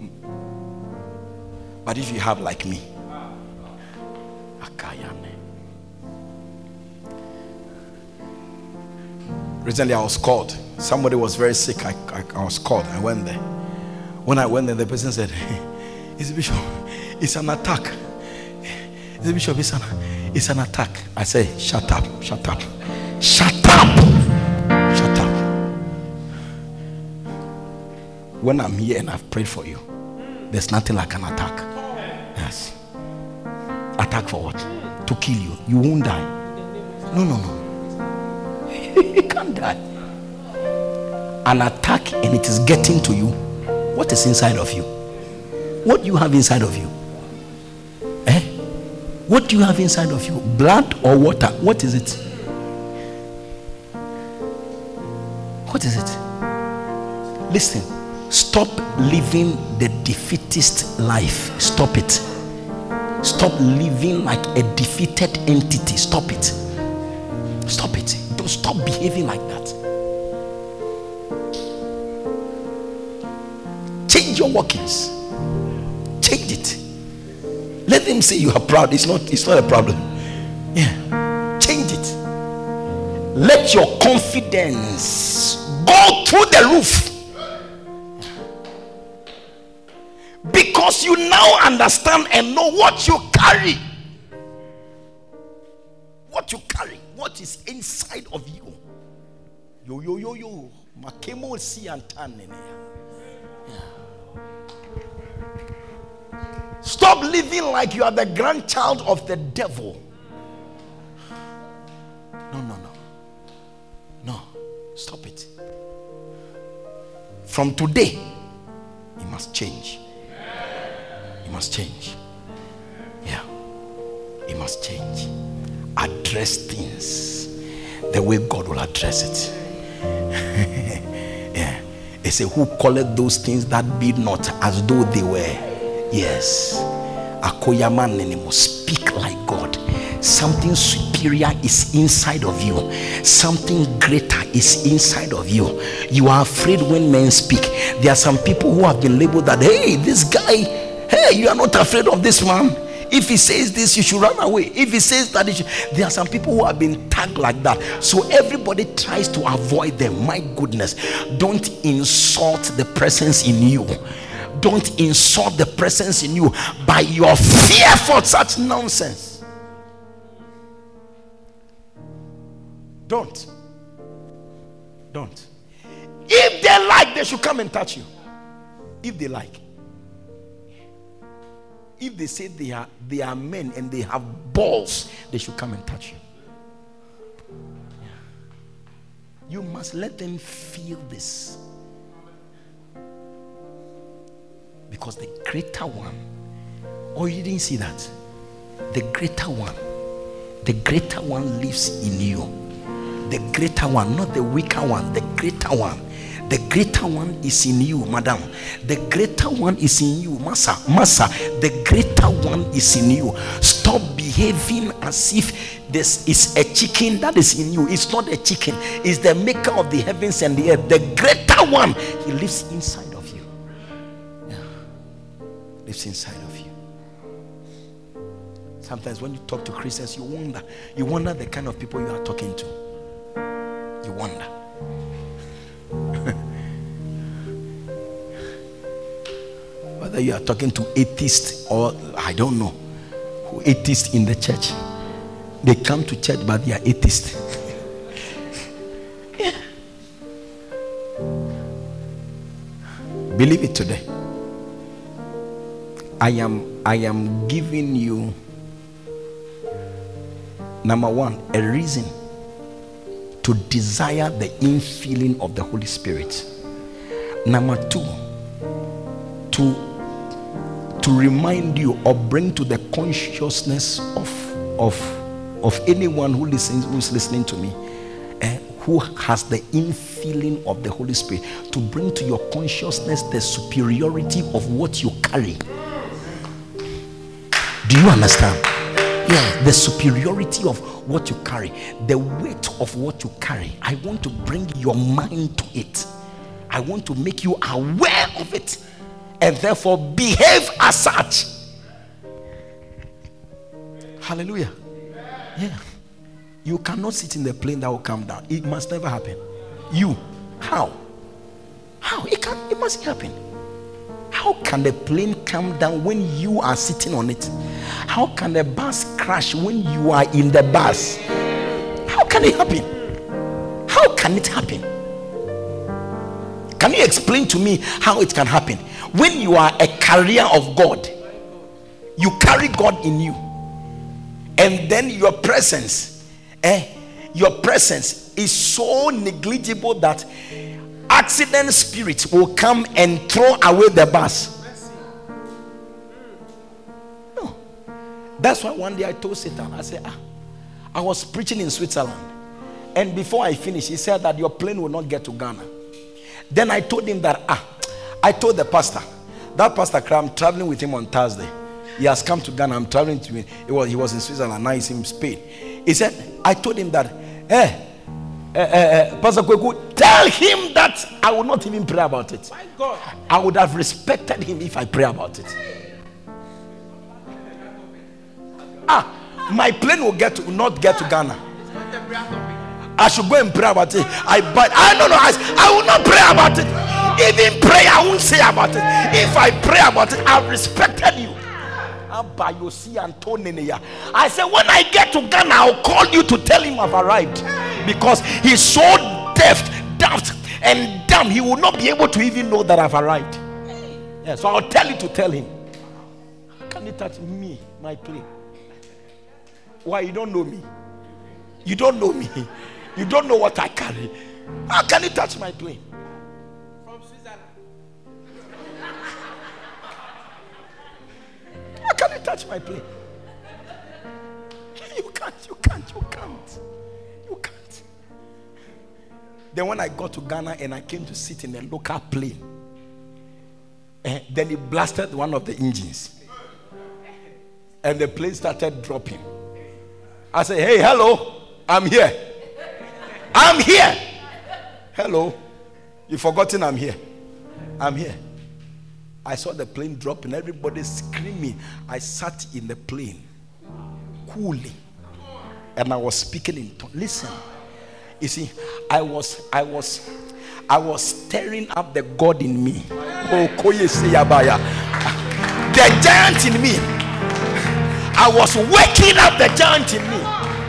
But if you have like me, Recently, I was called. Somebody was very sick. I, I, I, was called. I went there. When I went there, the person said, [LAUGHS] It's Bishop, it's an attack. It's Bishop, it's an, it's an attack. I say, Shut up, shut up, shut up, shut up. When I'm here and I've prayed for you, there's nothing like an attack. Yes. Attack for what? To kill you. You won't die. No, no, no. [LAUGHS] you can't die. An attack and it is getting to you. What is inside of you? What you have inside of you? What do you have inside of you? Blood or water? What is it? What is it? Listen Stop living the defeatist life. Stop it. Stop living like a defeated entity. Stop it. Stop it. don't stop behaving like that. Change your workings. Change it. Let them say you are proud. It's not, it's not a problem. Yeah. Change it. Let your confidence go through the roof. Because you now understand and know what you carry. What you carry, what is inside of you. Yo, yo, yo, yo. Makemo si antane. Stop living like you are the grandchild of the devil. No, no, no. No. Stop it. From today, you must change. You must change. Yeah. You must change. Address things the way God will address it. [LAUGHS] yeah. They say, Who calleth those things that be not as though they were? Yes. Akoyaman must speak like God. Something superior is inside of you. Something greater is inside of you. You are afraid when men speak. There are some people who have been labeled that, hey, this guy, hey, you are not afraid of this man. If he says this, you should run away. If he says that, there are some people who have been tagged like that. So everybody tries to avoid them. My goodness, don't insult the presence in you don't insult the presence in you by your fear for such nonsense. Don't. Don't. If they like, they should come and touch you. If they like. If they say they are they are men and they have balls, they should come and touch you. You must let them feel this. Because the greater one, oh, you didn't see that? The greater one, the greater one lives in you. The greater one, not the weaker one, the greater one. The greater one is in you, madam. The greater one is in you, massa. Massa, the greater one is in you. Stop behaving as if this is a chicken that is in you. It's not a chicken, it's the maker of the heavens and the earth. The greater one, he lives inside lives inside of you. Sometimes when you talk to Christians, you wonder. You wonder the kind of people you are talking to. You wonder. [LAUGHS] Whether you are talking to atheists or I don't know who atheists in the church. They come to church, but they are atheists. yeah. [LAUGHS] Believe it today. I am I am giving you number one a reason to desire the infilling of the Holy Spirit. Number two, to to remind you or bring to the consciousness of of of anyone who listens who is listening to me eh, who has the infilling of the Holy Spirit to bring to your consciousness the superiority of what you carry. Do you understand? Yeah, the superiority of what you carry, the weight of what you carry. I want to bring your mind to it. I want to make you aware of it and therefore behave as such. Hallelujah. Yeah. You cannot sit in the plane that will come down. It must never happen. You. How? How? It can it must happen. How can the plane come down when you are sitting on it? How can the bus crash when you are in the bus? How can it happen? How can it happen? Can you explain to me how it can happen? When you are a carrier of God, you carry God in you, and then your presence, eh, your presence is so negligible that accident spirit will come and throw away the bus. No. That's why one day I told Satan, I said, ah, I was preaching in Switzerland. And before I finished, he said that your plane will not get to Ghana. Then I told him that, ah, I told the pastor, that pastor, I'm traveling with him on Thursday. He has come to Ghana. I'm traveling to him. He was, he was in Switzerland. Now he's in Spain. He said, I told him that, hey, uh, uh, Pastor Kweku, tell him that I will not even pray about it. My God. I would have respected him if I pray about it. Ah, my plane will get to will not get to Ghana. I should go and pray about it. I but I don't know. I, I will not pray about it. Even pray, I won't say about it. If I pray about it, I've respected you. I said, when I get to Ghana, I'll call you to tell him I've arrived. Because he's so deaf, daft, and dumb, he will not be able to even know that I've arrived. Yeah, so I'll tell you to tell him. How can you touch me, my plane? Why you don't know me? You don't know me. You don't know what I carry. How can you touch my plane? You touch my plane? [LAUGHS] You can't, you can't, you can't. You can't. Then when I got to Ghana and I came to sit in a local plane, eh, then it blasted one of the engines. And the plane started dropping. I said, Hey, hello, I'm here. I'm here. Hello. You've forgotten I'm here. I'm here. I saw the plane drop and everybody screaming. I sat in the plane coolly and I was speaking in tongue. Listen, you see, I was, I was, I was stirring up the God in me. Oh, the giant in me. I was waking up the giant in me.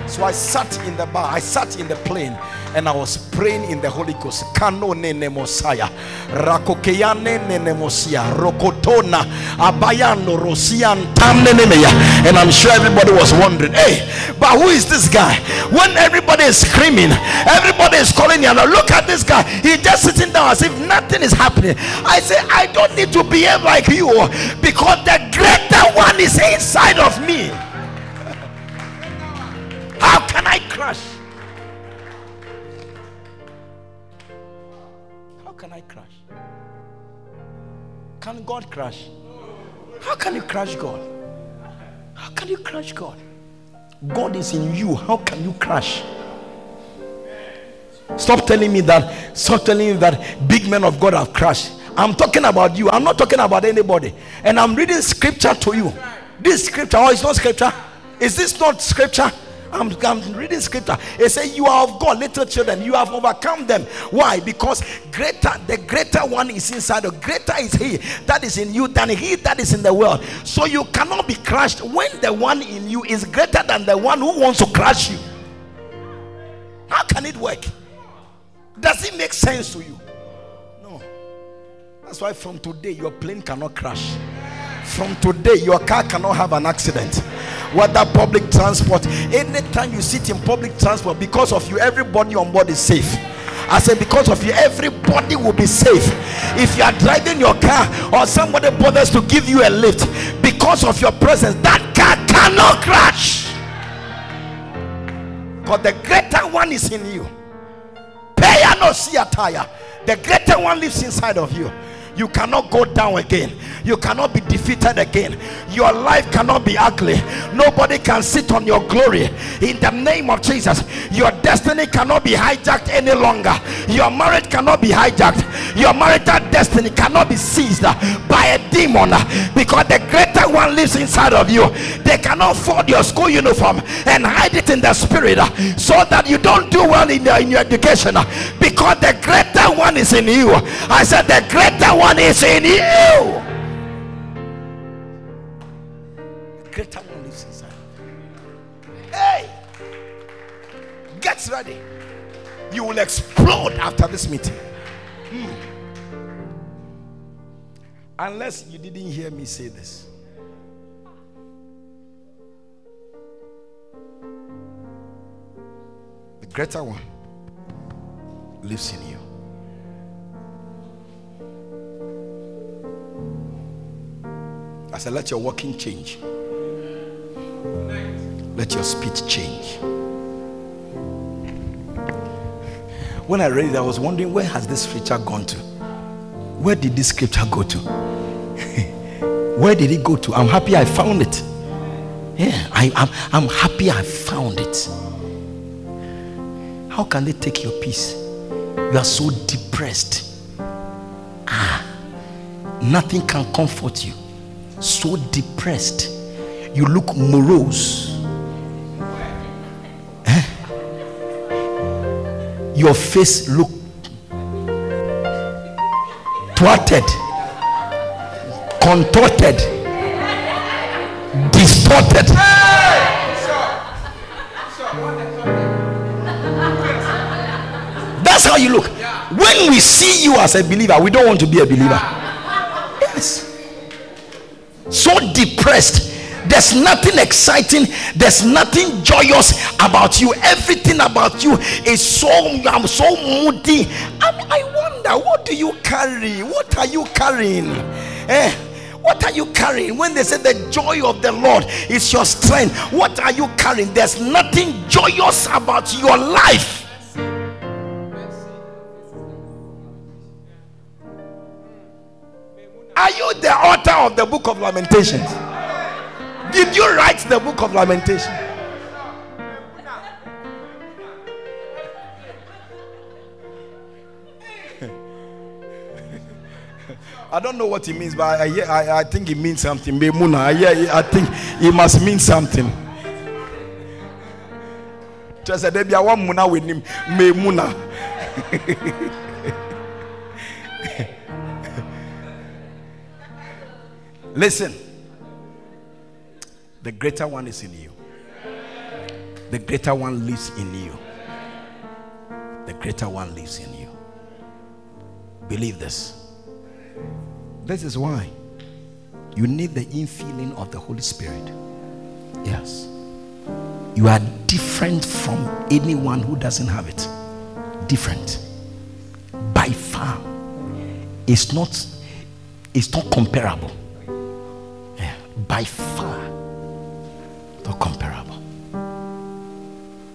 So I sat in the bar, I sat in the plane and I was praying in the Holy Ghost. Kano nene mosaya, rakokeyane nene mosia, rokotona, abayano rosian tamnenemeya. And I'm sure everybody was wondering, hey, but who is this guy? When everybody is screaming, everybody is calling you. Look at this guy. He's just sitting down as if nothing is happening. I say, I don't need to behave like you because the greater one is inside of me. How can I crush? Can I crash? Can God crash? How can you crash God? How can you crash God? God is in you. How can you crash? Stop telling me that. Stop telling me that big men of God have crashed. I'm talking about you. I'm not talking about anybody. And I'm reading scripture to you. This scripture, oh, it's not scripture. Is this not scripture? I'm, I'm reading scripture. It says, You are of God, little children. You have overcome them. Why? Because greater, the greater one is inside. The greater is He that is in you than He that is in the world. So you cannot be crushed when the one in you is greater than the one who wants to crush you. How can it work? Does it make sense to you? No. That's why from today your plane cannot crash. From today your car cannot have an accident whether public transport. Anytime you sit in public transport, because of you, everybody on board is safe. I said, because of you, everybody will be safe. If you are driving your car or somebody bothers to give you a lift, because of your presence, that car cannot crash. Because the greater one is in you. Pay no see tire. The greater one lives inside of you. You cannot go down again. You cannot be defeated again. Your life cannot be ugly. Nobody can sit on your glory. In the name of Jesus, your destiny cannot be hijacked any longer. Your marriage cannot be hijacked. Your marital destiny cannot be seized by a demon because the greater one lives inside of you. They cannot fold your school uniform and hide it in the spirit so that you don't do well in your, in your education because the greater one is in you. I said, The greater one is in you. The greater one lives inside. Hey, get ready. You will explode after this meeting. Hmm. Unless you didn't hear me say this. The greater one lives in you. I said, let your walking change. Let your speech change. When I read it, I was wondering where has this scripture gone to? Where did this scripture go to? [LAUGHS] where did it go to? I'm happy I found it. Yeah, I, I'm, I'm happy I found it. How can they take your peace? You are so depressed. Ah, nothing can comfort you. So depressed. You look morose. Eh? Your face look thwarted, contorted, distorted. That's how you look. When we see you as a believer, we don't want to be a believer. Yes. So depressed. There's nothing exciting. There's nothing joyous about you. Everything about you is so I'm so moody. I, I wonder, what do you carry? What are you carrying? Eh? What are you carrying? When they say the joy of the Lord is your strength, what are you carrying? There's nothing joyous about your life. Are you the author of the book of Lamentations? Did you write the book of Lamentations? [LAUGHS] I don't know what he means, but I, I, I think it means something. I, I think it must mean something. Just a I want muna with him. Memuna. [LAUGHS] Listen. The greater one is in you. The greater one lives in you. The greater one lives in you. Believe this. This is why you need the infilling of the Holy Spirit. Yes. You are different from anyone who doesn't have it. Different. By far. It's not it's not comparable. By far. Not comparable.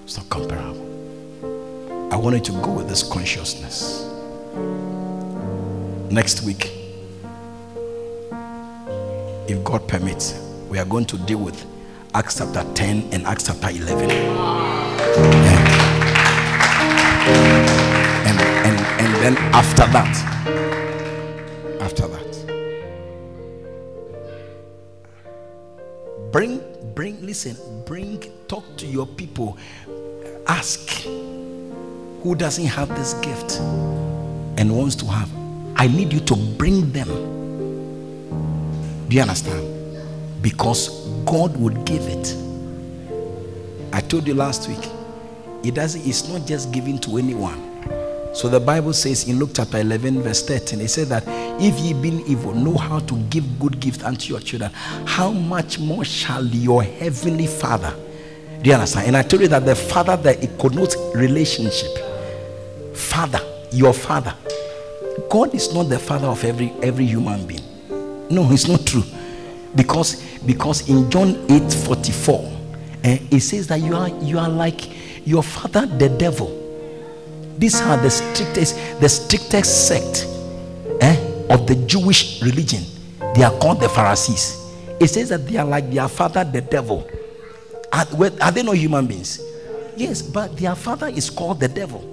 It's not comparable. I want you to go with this consciousness. Next week, if God permits, we are going to deal with Acts chapter 10 and Acts chapter 11. Yeah. And, and, and then after that, listen, bring, talk to your people, ask who doesn't have this gift and wants to have. I need you to bring them. Do you understand? Because God would give it. I told you last week, it doesn't, it's not just given to anyone. So the Bible says in Luke chapter 11, verse 13, it says that if ye being evil know how to give good gifts unto your children, how much more shall your heavenly Father? Do you understand? And I told you that the father that it connotes relationship. Father, your father. God is not the father of every every human being. No, it's not true. Because because in John 8 44, eh, it says that you are you are like your father, the devil. These are the strictest, the strictest sect eh, of the Jewish religion. They are called the Pharisees. It says that they are like their father, the devil. Are, are they not human beings? Yes, but their father is called the devil.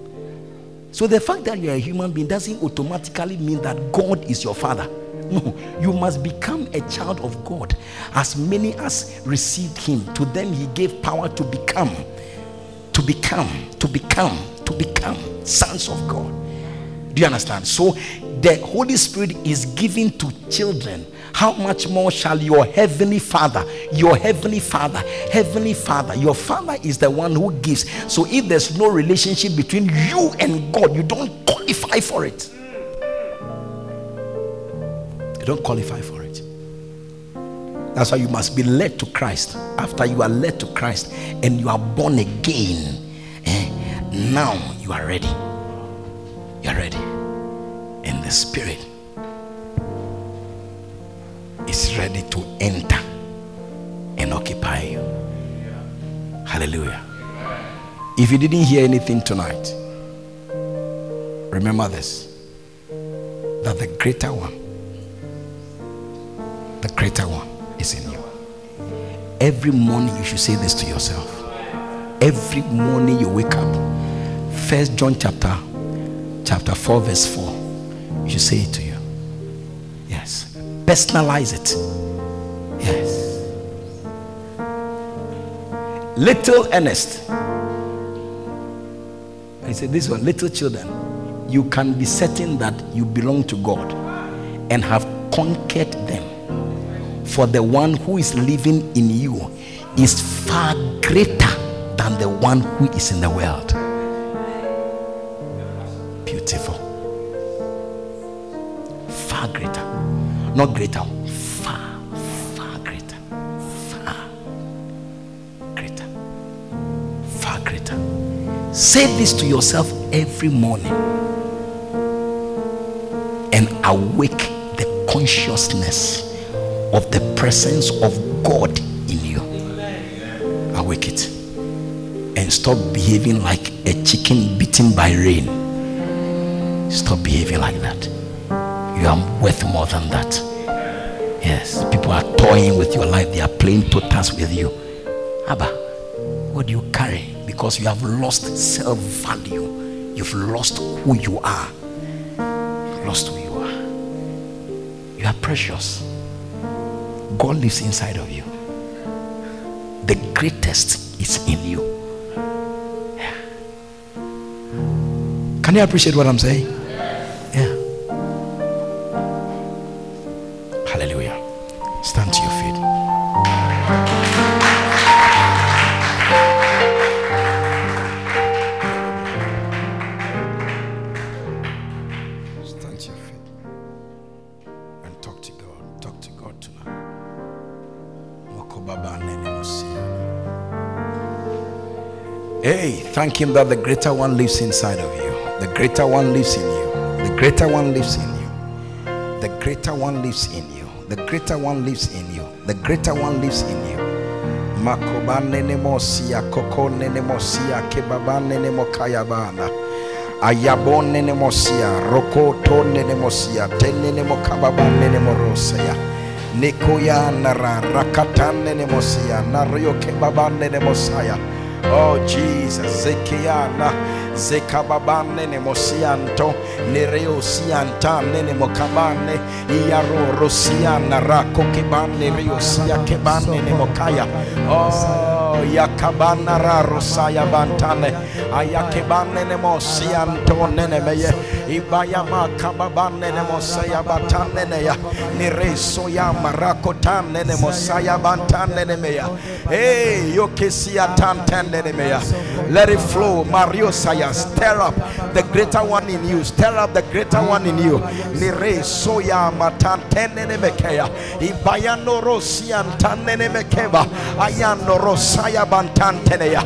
So the fact that you are a human being doesn't automatically mean that God is your father. No, you must become a child of God. As many as received him, to them he gave power to become, to become, to become, to become sons of God. Do you understand? So the Holy Spirit is given to children. How much more shall your heavenly Father, your heavenly Father, heavenly Father, your Father is the one who gives. So if there's no relationship between you and God, you don't qualify for it. You don't qualify for it. That's why you must be led to Christ. After you are led to Christ and you are born again, eh, now you are ready. You are ready. And the Spirit is ready to enter and occupy you. Hallelujah. If you didn't hear anything tonight, remember this that the greater one, the greater one is in you. Every morning you should say this to yourself. Every morning you wake up, First John chapter chapter 4, verse 4. You say it to you. Yes. Personalize it. Yes. Little Ernest. I said, This one, little children, you can be certain that you belong to God and have conquered them. For the one who is living in you is far greater than the one who is in the world. Beautiful. Far greater. Not greater, far, far greater. Far greater. Far greater. Say this to yourself every morning and awake the consciousness of the presence of God in you. Awake it and stop behaving like a chicken beaten by rain. Stop behaving like that. You are worth more than that. Yes, people are toying with your life, they are playing totas with you. Abba, what do you carry? Because you have lost self value, you've lost who you are. You've lost who you are. You are precious. God lives inside of you. The greatest is in you. Can you appreciate what I'm saying? Thank Him that the greater one lives inside of you. The greater one lives in you. The greater one lives in you. The greater one lives in you. The greater one lives in you. The greater one lives in you. Makoba nene mosia, koko nene mosia, kebaba nene mokaya bana. Ayabo nene mosia, roko to nene mosia, tenene mokababa nene. Nikoya nara rakatan nene Oh Jesus, Zekiana, Zekababane ne mosianto, Nereo sianta nene mokabane, Iaro rosiana rako kebane rio sia kebane ne mokaya. Oh, yakabana rosaya bantane, ayakebane ne mosianto nene meye, Ibaya makababane ne mosaya batane ne ya, Nireso ya marako tane ne mosaya bantane ne meya. Hey, yokesia tantane ne meya. Let it flow, Mario Saya. Stir up the greater one in you. Stir up the greater one in you. Nire soya matantene ne mekeya. Ibayano rosian tanene mekeba. Ayano rosaya bantantene ya.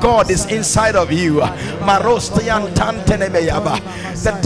God is inside of you. The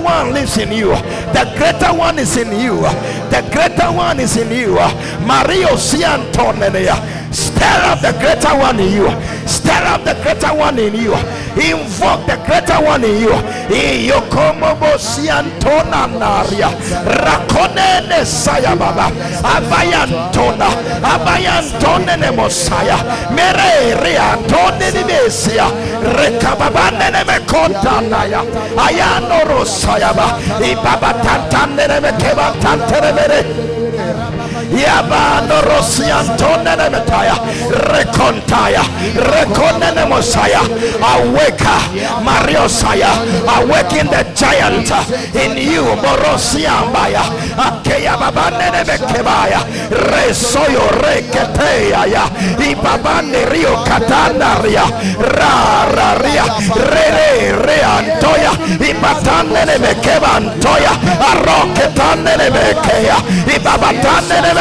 one lives in you. The greater one is in you. The greater one is in you. Mario Siantonenia. Stir up the greater one in you. Stir up the greater one in you. Invoke the greater one in you. Iyokomobo siantona naria. Rakonene saya baba. Abayantona. Abayantone ne mosaya. Mere riantone ni mesia. Rekababane ne naya. Ayano rosaya ba. Ibaba mekeba tantene mere. Yabano Rosiantone Nemetaya Recontaya Reconene Mosiah Awake Mariosaya Awaken the giant. In you Morosiambaya. Akeya Babane Nemekebaya Resoyo Reketeya Ibabane Rio Catanaria Rararia Rere Reantoya Ibatane Nemekeba Antoya. Aroketane Nemekeya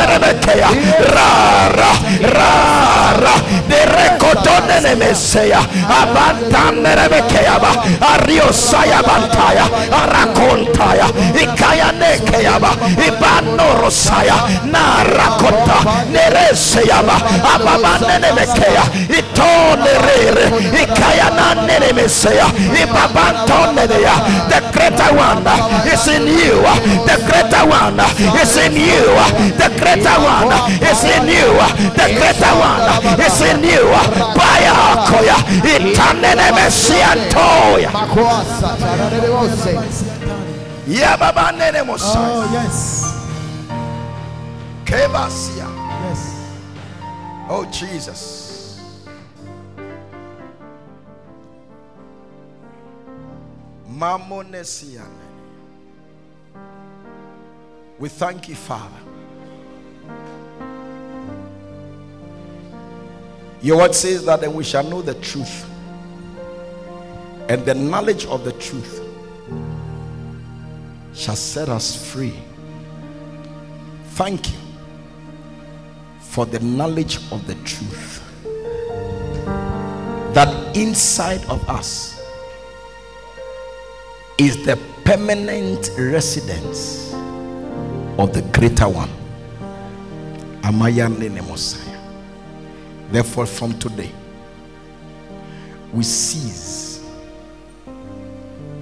Nemekeya Rara Rara The erekotone nemeseya abantane rebekeyaba ariosaya bantaya. Arakontaya. Ikaya nekeyaba ibanorosaya narakota nereseyaba ababanenemekeya itonerere ikaya nanenemeseya ibabantoneneya the greater one is in you. The greater one is in you. The greater one is in you the greater one is in you baya koya itanenemesiantoya Makwasa, tararerose. yababanenemosaya Oh, yes. kebasia Yes. Oh, Jesus. Mamonesiane. We thank you, Father. Your word says that then we shall know the truth, and the knowledge of the truth shall set us free. Thank you for the knowledge of the truth that inside of us is the permanent residence of the greater one Amayane Messiah. Therefore, from today, we cease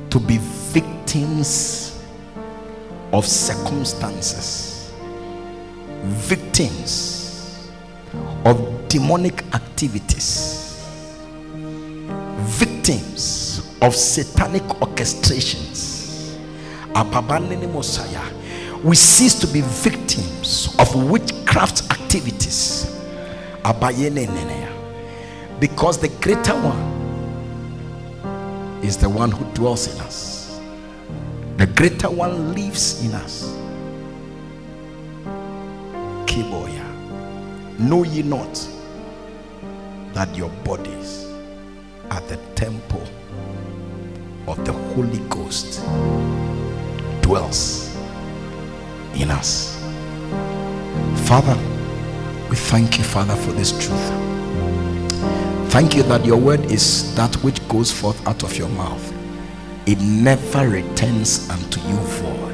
to be victims of circumstances, victims of demonic activities, victims of satanic orchestrations. We cease to be victims of witchcraft activities. Because the greater one is the one who dwells in us. The greater one lives in us. Kiboya. Know ye not that your bodies are the temple of the Holy Ghost dwells in us. Father, we thank you, Father, for this truth. Thank you that your word is that which goes forth out of your mouth. It never returns unto you void.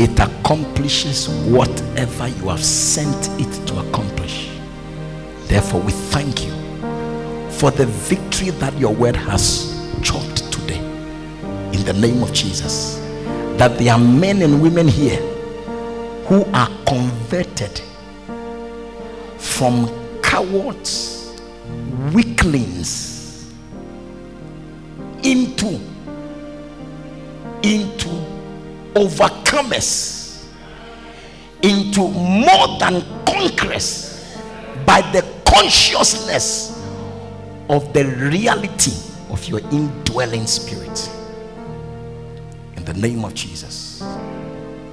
It accomplishes whatever you have sent it to accomplish. Therefore, we thank you for the victory that your word has chalked today. In the name of Jesus. That there are men and women here who are converted from cowards, weaklings into into overcomers into more than conquerors by the consciousness of the reality of your indwelling spirit. In the name of Jesus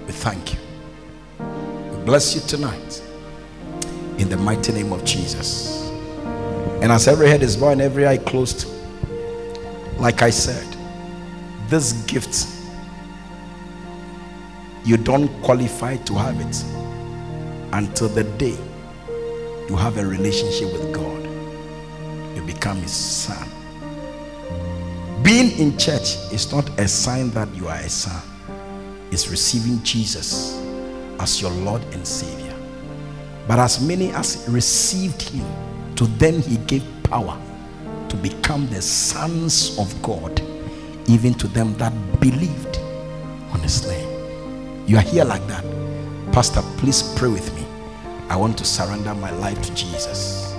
we thank you bless you tonight in the mighty name of Jesus and as every head is bowed and every eye closed like I said this gift you don't qualify to have it until the day you have a relationship with God. You become His son. Being in church is not a sign that you are a son, it's receiving Jesus as your Lord and Savior. But as many as received Him, to them He gave power to become the sons of God, even to them that believed on His name. You are here like that. Pastor, please pray with me. I want to surrender my life to Jesus.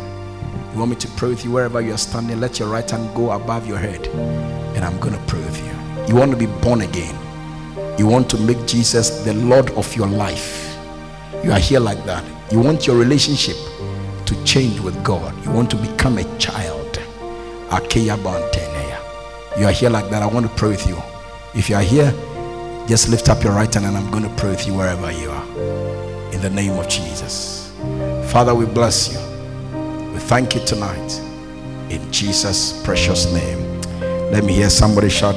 You want me to pray with you wherever you are standing? Let your right hand go above your head, and I'm going to pray with you. You want to be born again, you want to make Jesus the Lord of your life. You are here like that. You want your relationship to change with God, you want to become a child. You are here like that. I want to pray with you. If you are here, just lift up your right hand and I'm going to pray with you wherever you are. In the name of Jesus. Father, we bless you. We thank you tonight. In Jesus' precious name. Let me hear somebody shout,